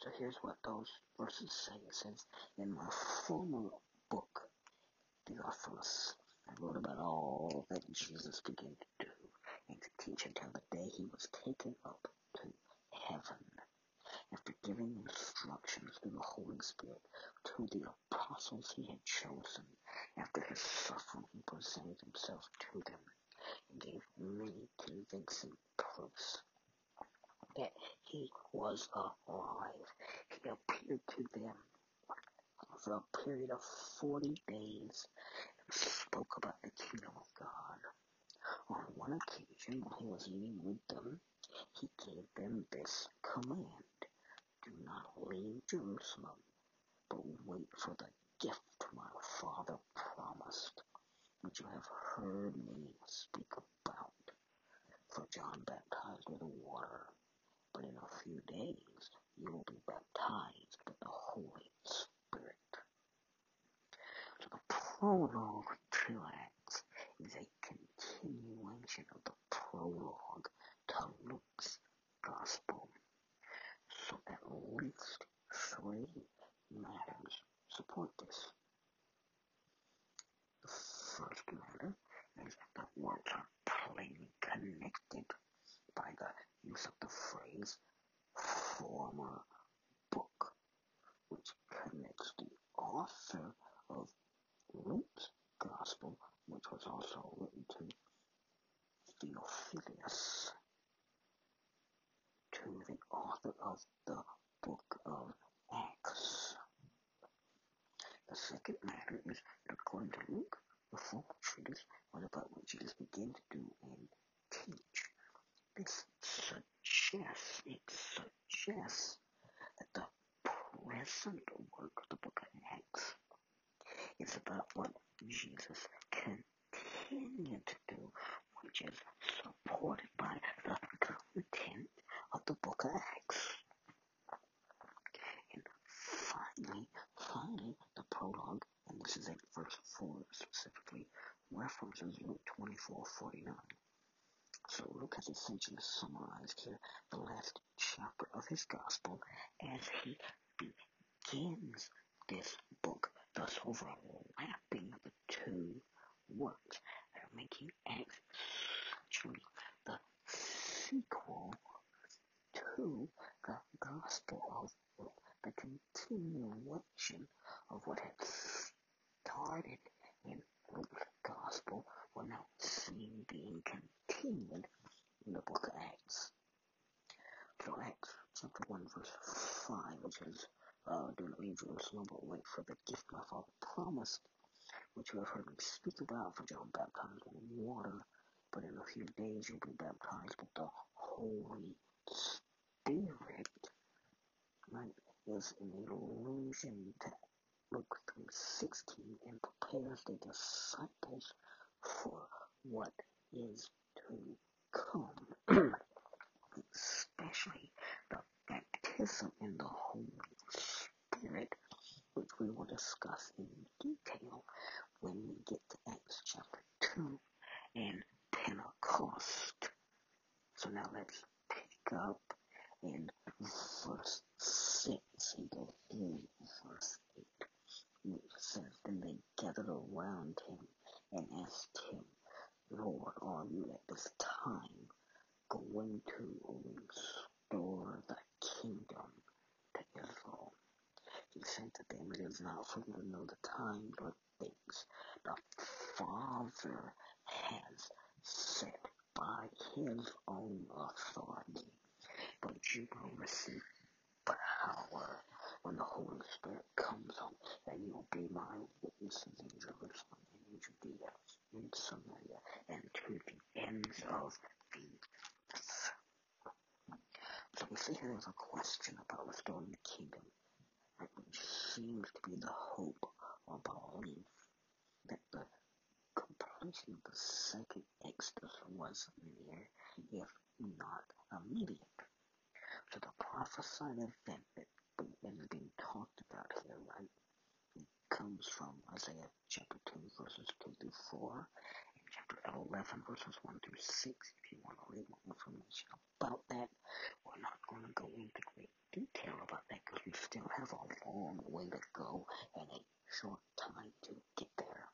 So here's what those verses say. It says, In my former book, Theophilus, I wrote about all that Jesus began to do and to teach until the day he was taken up to heaven. After giving instructions through the Holy Spirit to the apostles he had chosen, after his suffering, he presented himself to them and gave many convincing proofs that he was alive. He appeared to them for a period of 40 days and spoke about the kingdom of God. On one occasion, when he was eating with them, he gave them this command Do not leave Jerusalem, but wait for the gift my Father promised, which you have heard me speak about. For John baptized with water but in a few days you will be baptized with the Holy Spirit. So the prologue to Acts is a continuation of the prologue to Luke's Gospel. So at least three matters support this. The first matter is that the words are plainly connected by the use of the phrase former book, which connects the author of Luke's Gospel, which was also written to Theophilus, to the author of the book of Acts. The second matter is that according to Luke, the former treatise was about what Jesus began to do and teach. This suggests, it suggests that the present work of the book of Acts is about what Jesus continued to do, which is supported by the content of the book of Acts. And finally, finally, the prologue, and this is in verse 4 specifically, references Luke 24 49. So Luke has essentially summarized here the last chapter of his gospel as he begins this book, thus overlapping the two works that are making essentially the sequel to the gospel of Luke, the continuation of what had started in Luke's gospel we're now seeing being continued in the book of Acts. So Acts chapter 1 verse 5, which is, uh, do not leave Jerusalem, but wait for the gift my father promised, which you have heard me speak about, for John baptized with water, but in a few days you'll be baptized with the Holy Spirit. Right? Is an allusion to Luke 3.16 and prepares the disciples for what is to come, especially the baptism in the Holy Spirit, which we will discuss in detail when we get to Acts chapter 2 and Pentecost. So now let's pick up in verse 6 and go through verse 8 which says, Then they gathered around him and asked him, Lord, are you at this time going to restore the kingdom to Israel? He said to them, Is you to know the time or things. The Father has set by his own authority, but you will receive power when the Holy Spirit comes on, and you'll be my witnesses in Jerusalem and in Judea, in Samaria, and to the ends of the earth. So we see here there's a question about restoring the kingdom, which seems to be the hope or belief that the the second Exodus was near, if not immediate. So the prophesied event that is being talked about here, right, it comes from Isaiah chapter 2, verses 2 through 4, and chapter 11, 11, verses 1 through 6, if you want to read more information about that. We're not going to go into great detail about that because we still have a long way to go and a short time to get there.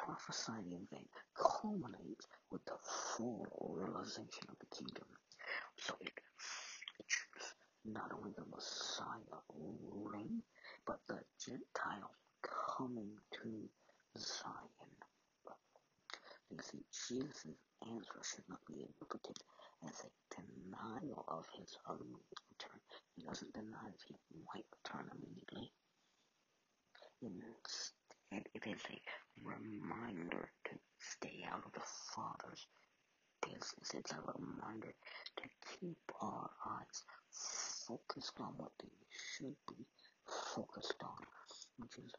Prophesied event culminates with the full realization of the kingdom. So it not only the Messiah ruling, but the Gentiles coming to Zion. You see, Jesus' answer should not be interpreted as a denial of his own return. He doesn't deny that he might return immediately. Instead, it is a reminder to stay out of the Father's business. It's a reminder to keep our eyes focused on what they should be focused on, which is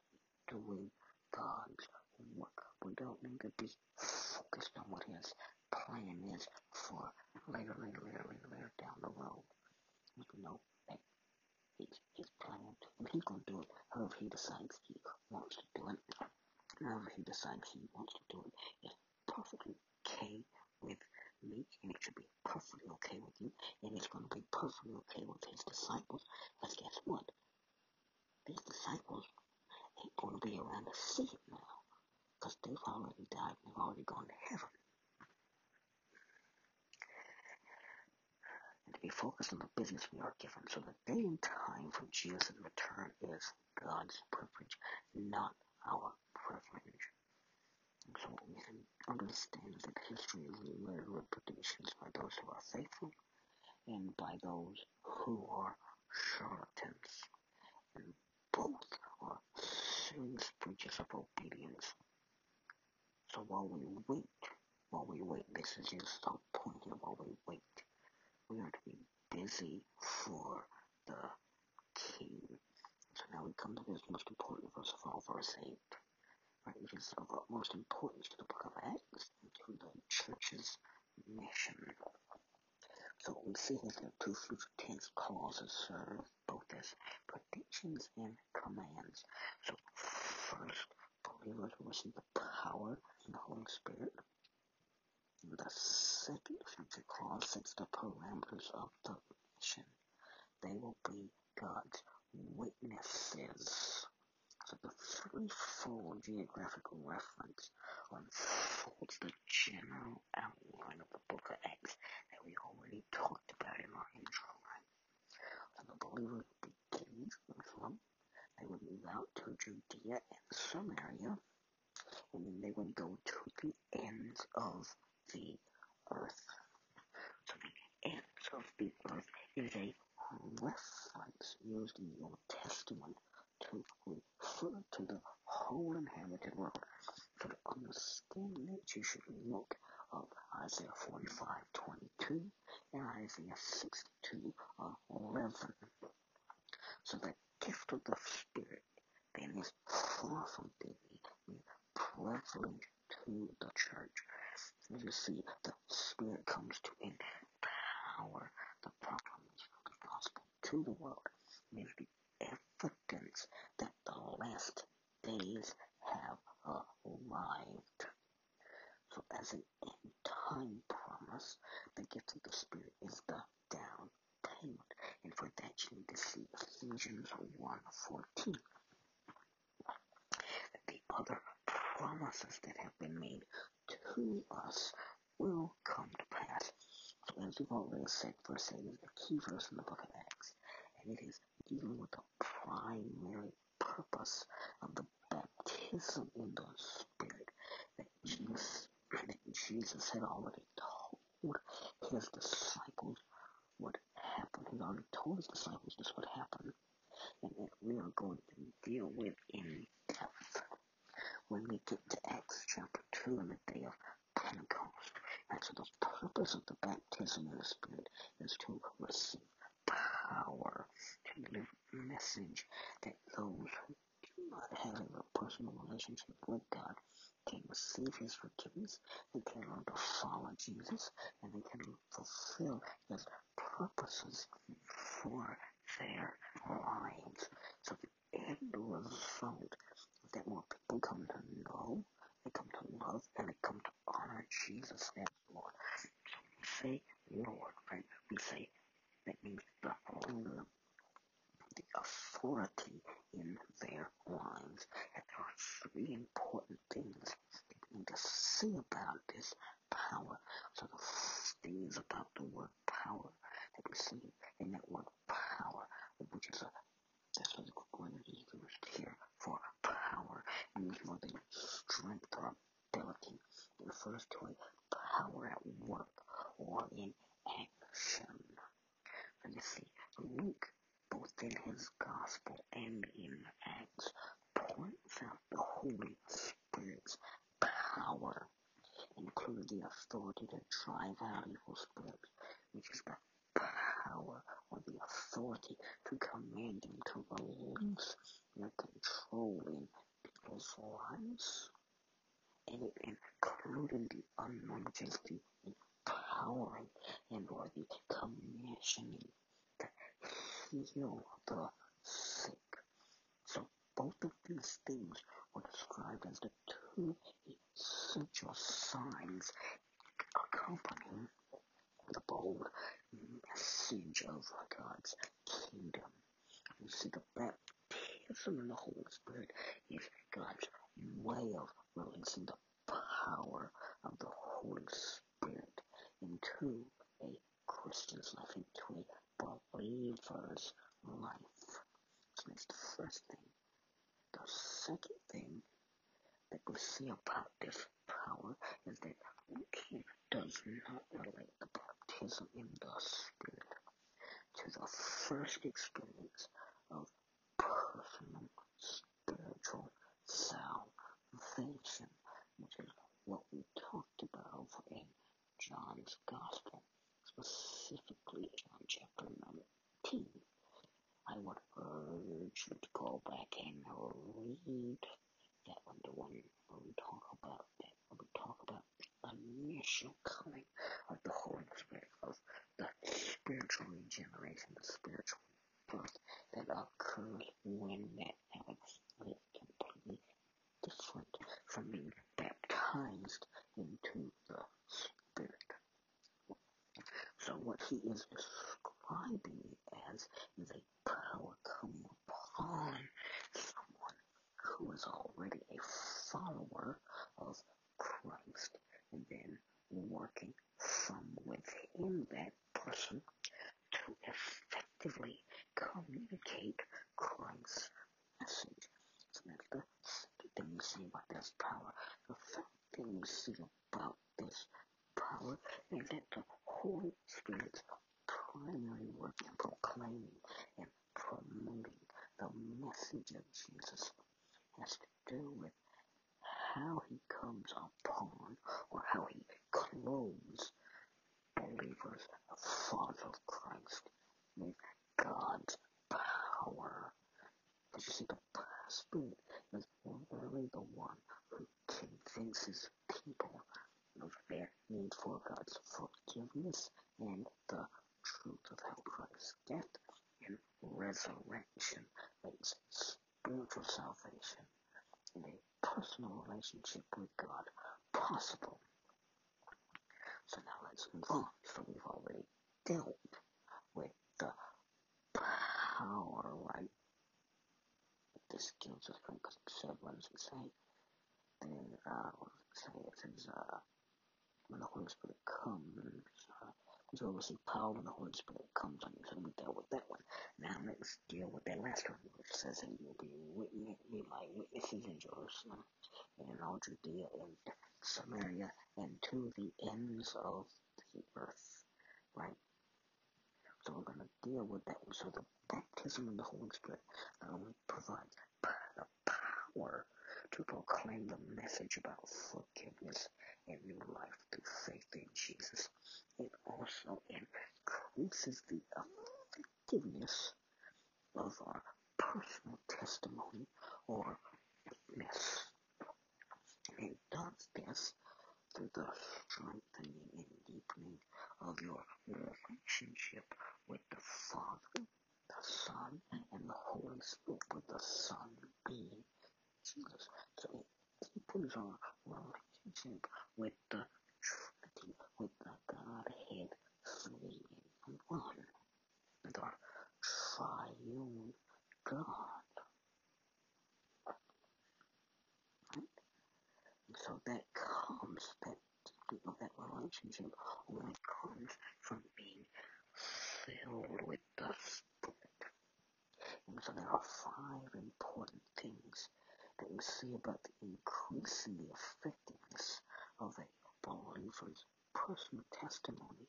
doing God's work. We don't need to be focused on what His plan is for later, later, later, later, later down the road. We know it's His plan, and He's going to do it however He decides He wants to do it. However He decides He wants to do it. it is perfectly okay with me, and it should be perfectly okay with you, and it's going to be perfectly okay with His disciples. But guess what? These disciples ain't going to be around to see it now because they've already died and they've already gone to heaven. And to be focused on the business we are given. So the day and time for Jesus' return is God's privilege, not our privilege. And so we can understand that history is littered with predictions by those who are faithful and by those who are charlatans. And both are serious breaches of obedience. So while we wait, while we wait, this is just the point here, while we wait, we are to be busy for the King. So now we come to this most important verse of all, verse 8. Right, which is of utmost importance to the book of Acts and to the church's mission. So we see here that two future tense clauses serve both as predictions and commands. So first, believers will receive the power and the Holy Spirit. The second future sets the parameters of the mission. They will be God's witnesses. So the threefold geographical reference unfolds the general outline of the book of Acts that we already talked about in our intro? So the believer begins Jerusalem. They would move out to Judea and Samaria and then they would go to the ends of the earth. So the ends of the earth is a reference used in the Old Testament to refer to the whole inhabited world. So to understand that, you should look up Isaiah 45, 22 and Isaiah 62, uh, 11. So the gift of the Spirit then is far from being prevalent to the church. You see, the Spirit comes to empower the proclamation of the gospel to the world. It is the evidence that the last days have arrived. So, as an end time promise, the gift of the Spirit is the down payment. And for that, you need to see Ephesians 1.14. The other promises that have been made to us will come to pass. So as we've already said, verse 8 is the key verse in the book of Acts. And it is dealing with the primary purpose of the baptism in the Spirit that Jesus, that Jesus had already told his disciples what happened. He already told his disciples this would happen. And that we are going to deal with in depth when we get to Acts chapter 2 and the day of Pentecost. And so the purpose of the baptism of the Spirit is to receive power to deliver a message that those who do not have a personal relationship with God can receive His forgiveness, they can learn to follow Jesus, and they can fulfill His purposes for their lives. So the end result that more people come to know, they come to love, and they come to honor Jesus as Lord. So we say Lord, right? We say that means the ruler, the authority in their lives. And there are three important things that we need to see about this power. So the things about the word power that we see in that word power, which is a that's what the word is used here for power, and than strength or ability. It refers to a power at work or in action. Let me see. Luke, both in his gospel and in Acts, points out the Holy Spirit's power, including the authority to drive out evil spirits, which is the power or the authority to command them to release their control in people's lives. And it included the the empowering, and or the commissioning to heal the sick. So both of these things were described as the two essential signs accompanying the bold message of God's kingdom. You see, the baptism in the Holy Spirit is God's way of releasing the power of the Holy Spirit into a Christian's life, into a believer's life. So that's the first thing. The second thing that we see about this power is that it does not relate the baptism in the Spirit to the first experience of personal spiritual salvation, which is what we talked about in John's Gospel, specifically John chapter 19. I would urge you to go back and read that one, one where we talk about that, where we talk about initial coming of the Holy Spirit, of the spiritual regeneration, the spiritual birth that occurs when that happens. is completely different from being baptized into the Spirit. So what he is describing it as is a power coming upon someone who is already a follower of Christ then working from within that person to effectively communicate Christ's message. So that's the second thing we see about this power. The third thing we see about this power is that the Holy Spirit's primary work in proclaiming and promoting the message of Jesus has to do with how he comes upon or how he clothes believers, followers of Christ, with God's power. Because you see, the Spirit is really the one who convinces people of their need for God's forgiveness and the truth of how Christ's death and resurrection makes spiritual salvation and a personal relationship with God possible. So now let's move on. So we've already dealt with the power, right? This gives us what does it say? Then, uh, what does it say? It says, uh, when the Holy Spirit comes, uh, you will receive power when the Holy Spirit comes on you. So we dealt with that one. Now let's deal with that last one, which says that you'll be witness, be my witnesses in Jerusalem and in all Judea and Samaria and to the ends of the earth. Right? So we're going to deal with that one. So the baptism of the Holy Spirit not only provides the power to proclaim the message about forgiveness and new life through faith in Jesus, it also increases the effectiveness of our personal testimony or witness. And it does this through the strengthening and deepening of your relationship with the Father, the Son, and the Holy Spirit, with the Son being. So it deepens our relationship with the Trinity, with the Godhead three in one, our triune God. So that comes, that, know, that relationship only comes from being filled with the Spirit. And so there are five important things we see about the increasing the effectiveness of a believer's personal testimony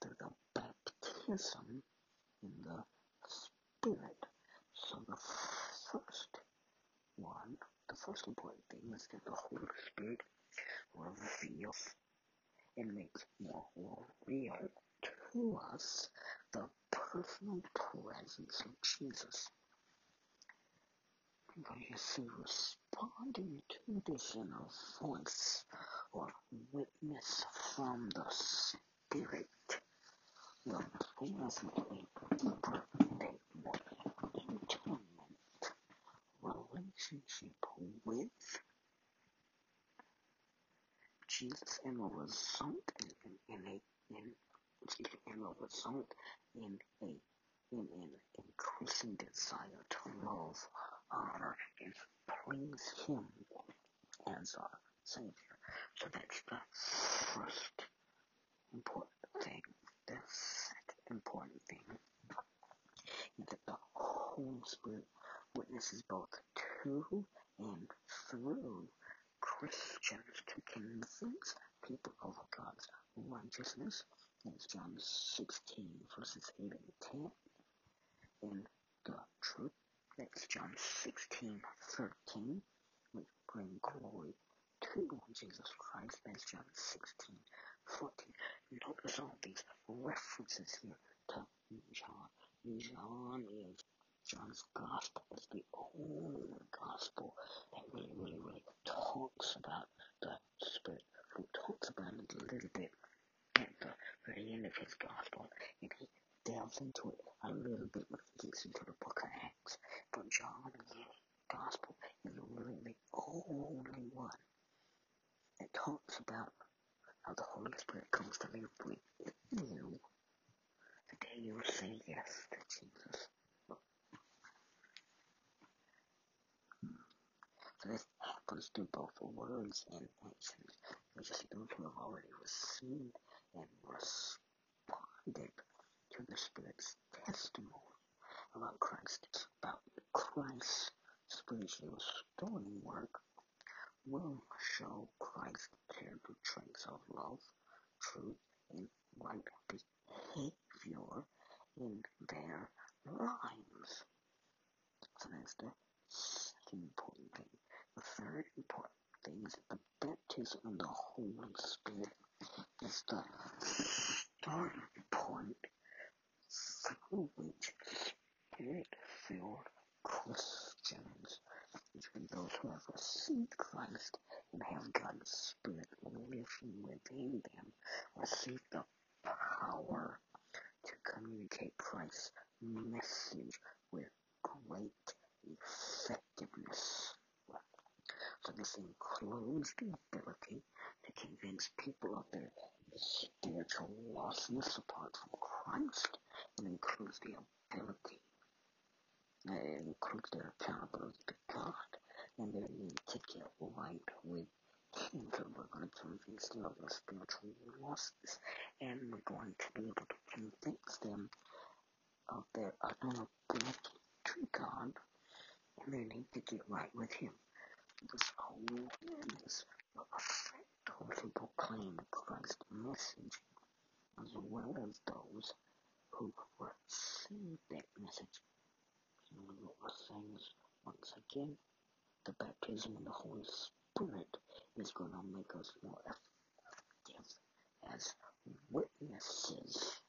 through the baptism in the Spirit. So the first one, the first important thing is that the Holy Spirit reveals and makes more real to us the personal presence of Jesus. You see, responding to this in a voice or witness from the Spirit. Will pleasantly deeper intimate relationship with Jesus and will result in, in, in a in and will result in a in an increasing desire to love, honor, and please Him as our Savior. So that's the first important thing. The second important thing is that the Holy Spirit witnesses both to and through Christians to convince people of God's righteousness. That's John 16, verses 8 and 10. And the truth, that's John 16, 13, which bring glory to Jesus Christ. That's John 16, 14. Notice all these references here to John. John is John's gospel is the only gospel that really, really, really talks about the Spirit, who talks about it a little bit at the very end of his gospel, and he delves into it a little bit when he gets into the book of Acts. But John in the gospel is really the only one that talks about how the Holy Spirit comes to live with you the day you say yes to Jesus. So this happens through both words and actions. Just those who have already received and responded to the Spirit's testimony about Christ, about Christ's spiritual restoring work, will show Christ's character traits of love, truth, and right behavior in their lives. So that's the second important thing. The third important thing is the baptism of the Holy Spirit is the starting point which spirit-filled Christians, which means those who have received Christ and have God's Spirit living within them, receive the power to communicate Christ's message with great effectiveness. So this includes the ability to convince people of their spiritual lostness apart from Christ. It includes the ability, it includes their accountability to God and their need to get right with Him. So we're going to convince them of their spiritual lostness and we're going to be able to convince them of their unability to God and their need to get right with Him. This awareness will affect those who proclaim Christ's message as well as those who receive that message. And we're saying is, once again, the baptism of the Holy Spirit is going to make us more effective as witnesses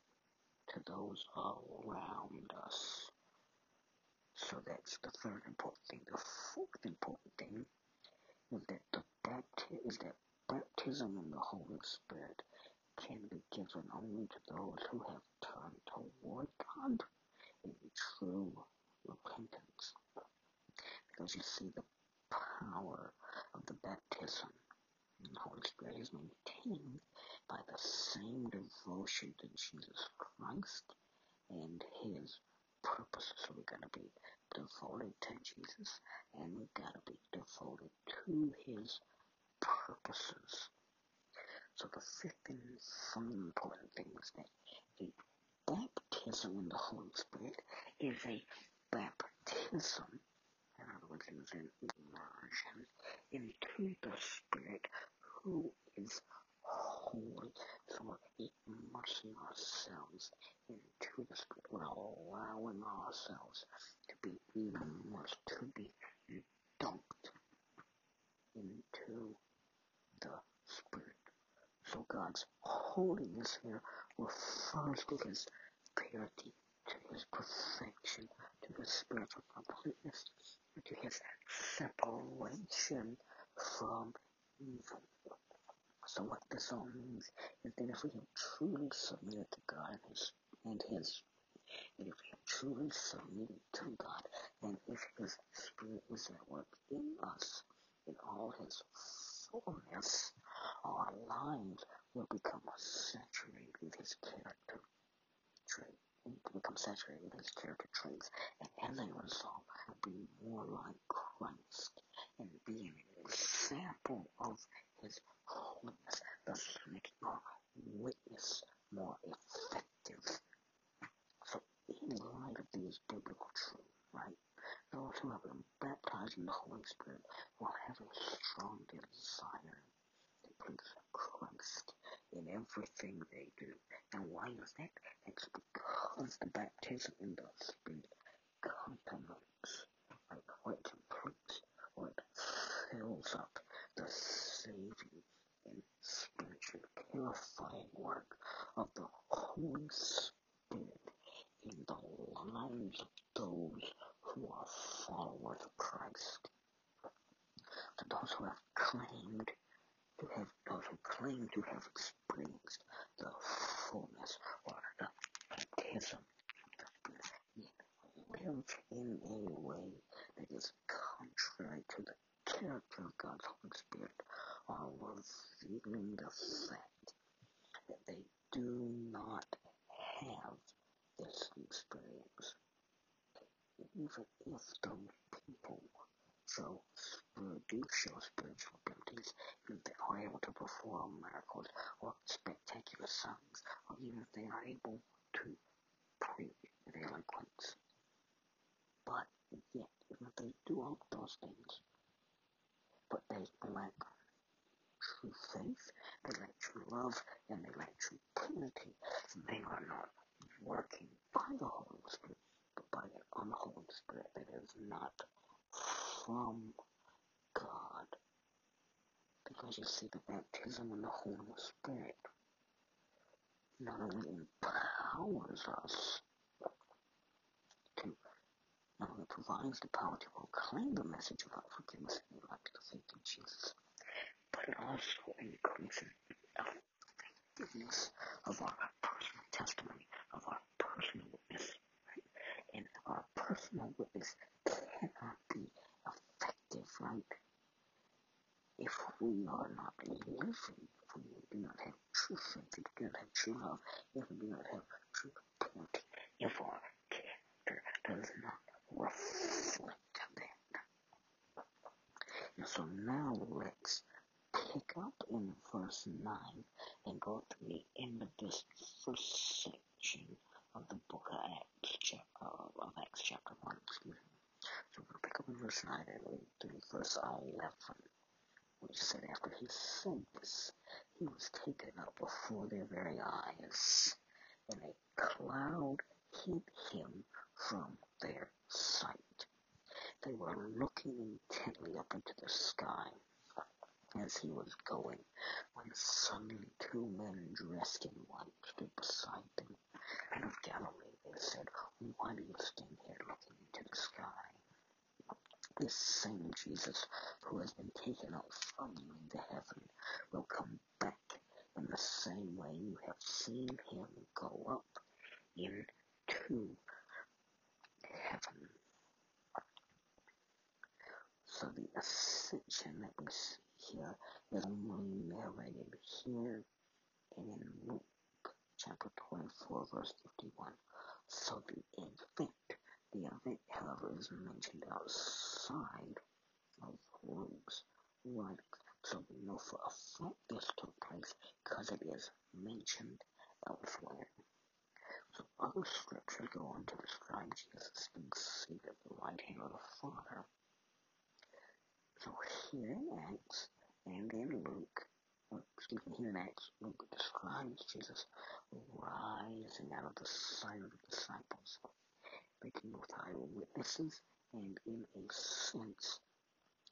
to those around us. So that's the third important thing. The fourth important thing is that the bapti- is that baptism in the Holy Spirit can be given only to those who have turned toward God in true repentance. Because you see, the power of the baptism in the Holy Spirit is maintained by the same devotion to Jesus Christ and His purposes. So we got to be devoted to Jesus and we got to be devoted to His purposes. So the fifth and some important thing is that the baptism in the Holy Spirit is a baptism, in other words, it is an immersion into the Spirit who is holy. So we're immersing ourselves into the Spirit. We're allowing ourselves to be immersed, to be dunked into. So God's holiness here refers to his purity, to his perfection, to his spiritual completeness, to his separation from evil. So what this all means is that if we have truly submitted to God and his, and his and if we have truly submitted to God, then if his spirit is at work in us in all his fullness, our lives will become saturated with his character traits. Become saturated with his character traits, and as a result, be more like Christ and be an example of his holiness, thus making our witness more effective. So, in light of these biblical truths, right, those who have been baptized in the Holy Spirit will have a strong desire to please Christ in everything they do. And why is that? It's because the baptism in the Spirit complements, like what completes, what fills up the saving and spiritual purifying work of the Holy Spirit in the lives of those who are followers of Christ. To those who have claimed to have those who claim to have experienced the fullness or the baptism live in a way that is contrary to the character of God's Holy Spirit are revealing the fact that they do not have this experience. If those people. Show do show spiritual abilities if they are able to perform miracles or spectacular signs, or even if they are able to preach with eloquence. But yet, even if they do all those things, but they lack true faith, they lack true love, and they lack true purity, they are not working by the Holy Spirit, by an unholy Spirit that is not from God. Because you see, the baptism in the Holy Spirit not only empowers us to, not only provides the power to proclaim the message of forgiveness and life to faith in Jesus, but it also increases the effectiveness of our personal testimony, of our personal witness. Our personal witness cannot be effective, right? if we are not living, if we do not have true faith, if we do not have true love, if we do not have true purity, if our character does not reflect that. And so now let's pick up in verse 9 and go to the end of this first section of the book of Acts, chapter, of Acts chapter 1, excuse me. So up in verse 9 and read through verse 11 which said after he said this, he was taken up before their very eyes, and a cloud hid him from their sight. They were looking intently up into the sky as he was going, when suddenly two men dressed in white stood beside them. Men of Galilee, they said, why do you stand here looking into the sky? This same Jesus who has been taken up from you into heaven will come back in the same way you have seen him go up into heaven. So the ascension that we see here is only narrated here and in Luke chapter 24 verse 51. So the event the event, however, is mentioned outside of Luke's writings. So we know for a fact this took place because it is mentioned elsewhere. So other scriptures go on to describe Jesus being seated at the right hand of the Father. So here in Acts and in Luke, excuse me, here in Acts, Luke describes Jesus rising out of the sight of the disciples, making both eyewitnesses and in a sense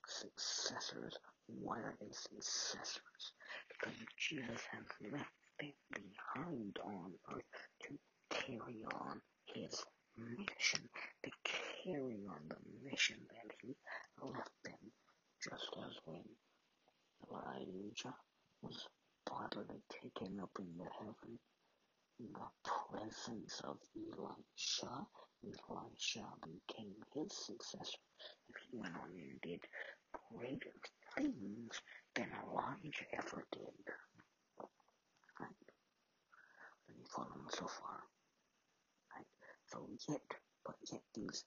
successors. Why are they successors? Because Jesus has left them behind on earth to carry on his mission, to carry on the mission that he left them, just as when Elijah was bodily taken up into heaven in the presence of Elisha. Elisha became his successor. And he went on and did greater things than Elijah ever did. Right? Are you following so far? Right? So yet, but yet these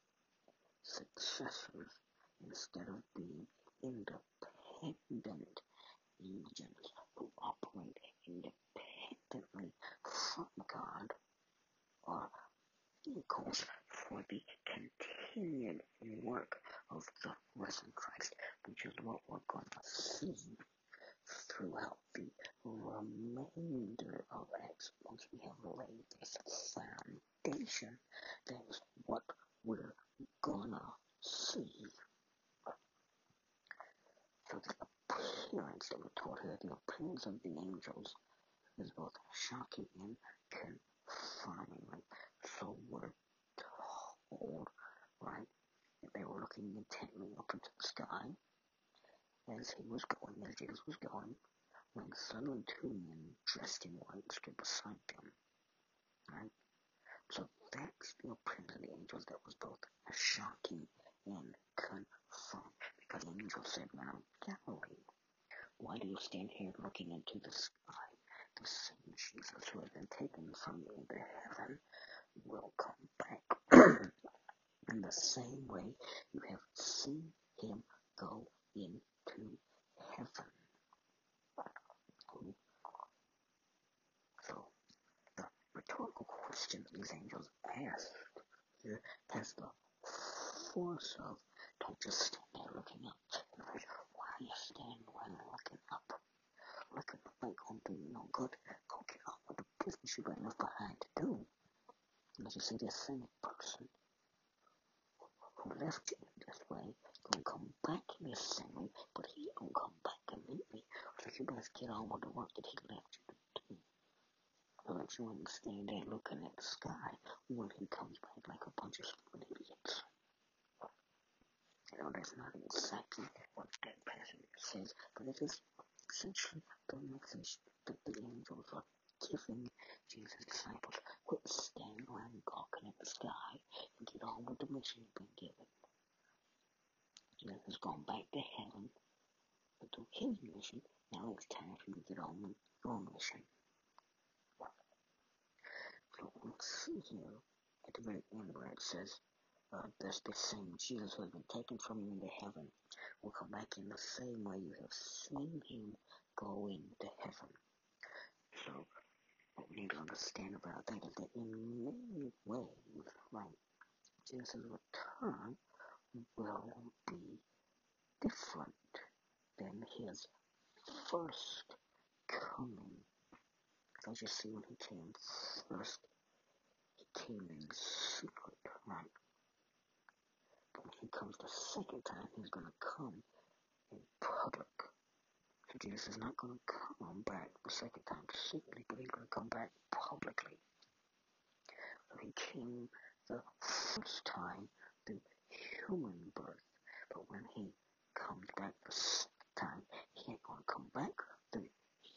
successors, instead of being independent agents who operate independently from God, are vehicles for the continued work of the risen Christ, which is what we're going to see throughout the remainder of Acts once we have laid this foundation. That's what we're gonna see. So the appearance that we're told here, the appearance of the angels is both shocking and confirming. Right? So we're told, right, that they were looking intently up into the sky as he was going, as Jesus was going, when suddenly two men dressed in white stood beside them. Right? So that's the appearance of the angels that was both shocking and confirmed. Because the angel said, of Galilee, why do you stand here looking into the sky? The same Jesus who has been taken from you into heaven will come back. In the same way you have seen him go into heaven. So the rhetorical question these angels asked here has the force of don't just stand there looking up. Why are you standing there looking up? Looking up ain't gonna do you no good. Go get on with the business you got enough behind to do. As you see this same person who left you this way gonna come back in this same way, but he gonna come back and meet me. So you best get on with the work that he left you to do. You understand that looking at the sky when he comes back like a bunch of stupid idiots. You know, that's not exactly what that passage says, but it is essentially the message that the angels are giving Jesus' disciples. Quit standing around gawking at the sky and get on with the mission you've been given. Jesus has gone back to heaven to do his mission. Now it's time for you to get on with your mission. So here at the very end where it says, uh, that's the same Jesus who has been taken from you into heaven will come back in the same way you have seen him go into heaven. So what we need to understand about that is that in many ways, right, Jesus' return will be different than his first coming. As you see when he came first, he secret, right? But when he comes the second time, he's gonna come in public. So Jesus is not gonna come back the second time secretly, but he's gonna come back publicly. So he came the first time through human birth, but when he comes back the second time, he ain't gonna come back through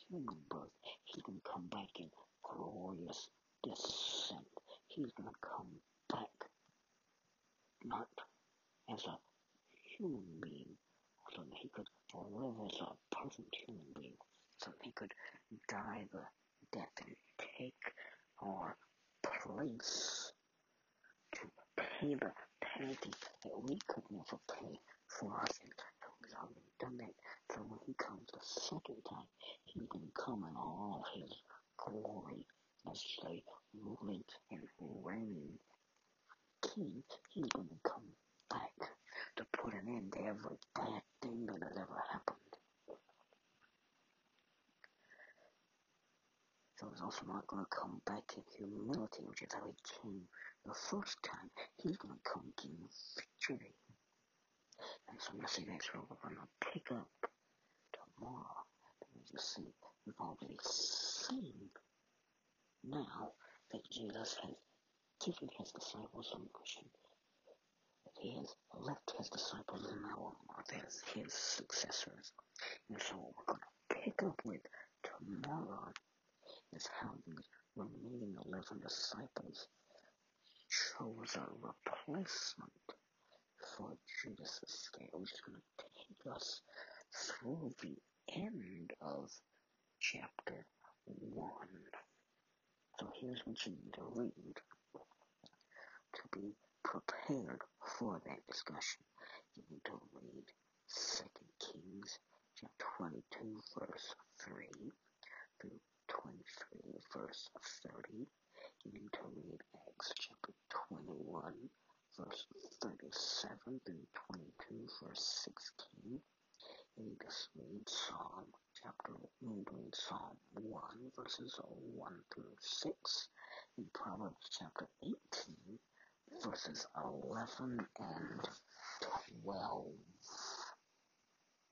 human birth. He's gonna come back in glorious descent he's going to come back. Not as a human being, so that he could live as a perfect human being, so that he could die the death and take our place to pay the penalty that we could never pay for us and we've done that. So when he comes the second time, he can come in all his glory display movement and running. King, he's gonna come back to put an end to every bad thing that has ever happened. So he's also not gonna come back in humility, which is how he came the first time. He's gonna come in victory. And so you'll see next we're gonna pick up tomorrow. As you see, we've already seen now that Jesus has given his disciples a mission. He has left his disciples in now as his successors. And so what we're going to pick up with tomorrow is how these remaining 11 disciples chose a replacement for Judas Iscariot, which is going to take us through the end of chapter 1. So here's what you need to read to be prepared for that discussion. You need to read 2 Kings chapter 22 verse 3 through 23 verse 30. You need to read Acts chapter 21 verse 37 through 22 verse 16. You need Psalm chapter, Psalm 1 verses 1 through 6. in Proverbs chapter 18 verses 11 and 12.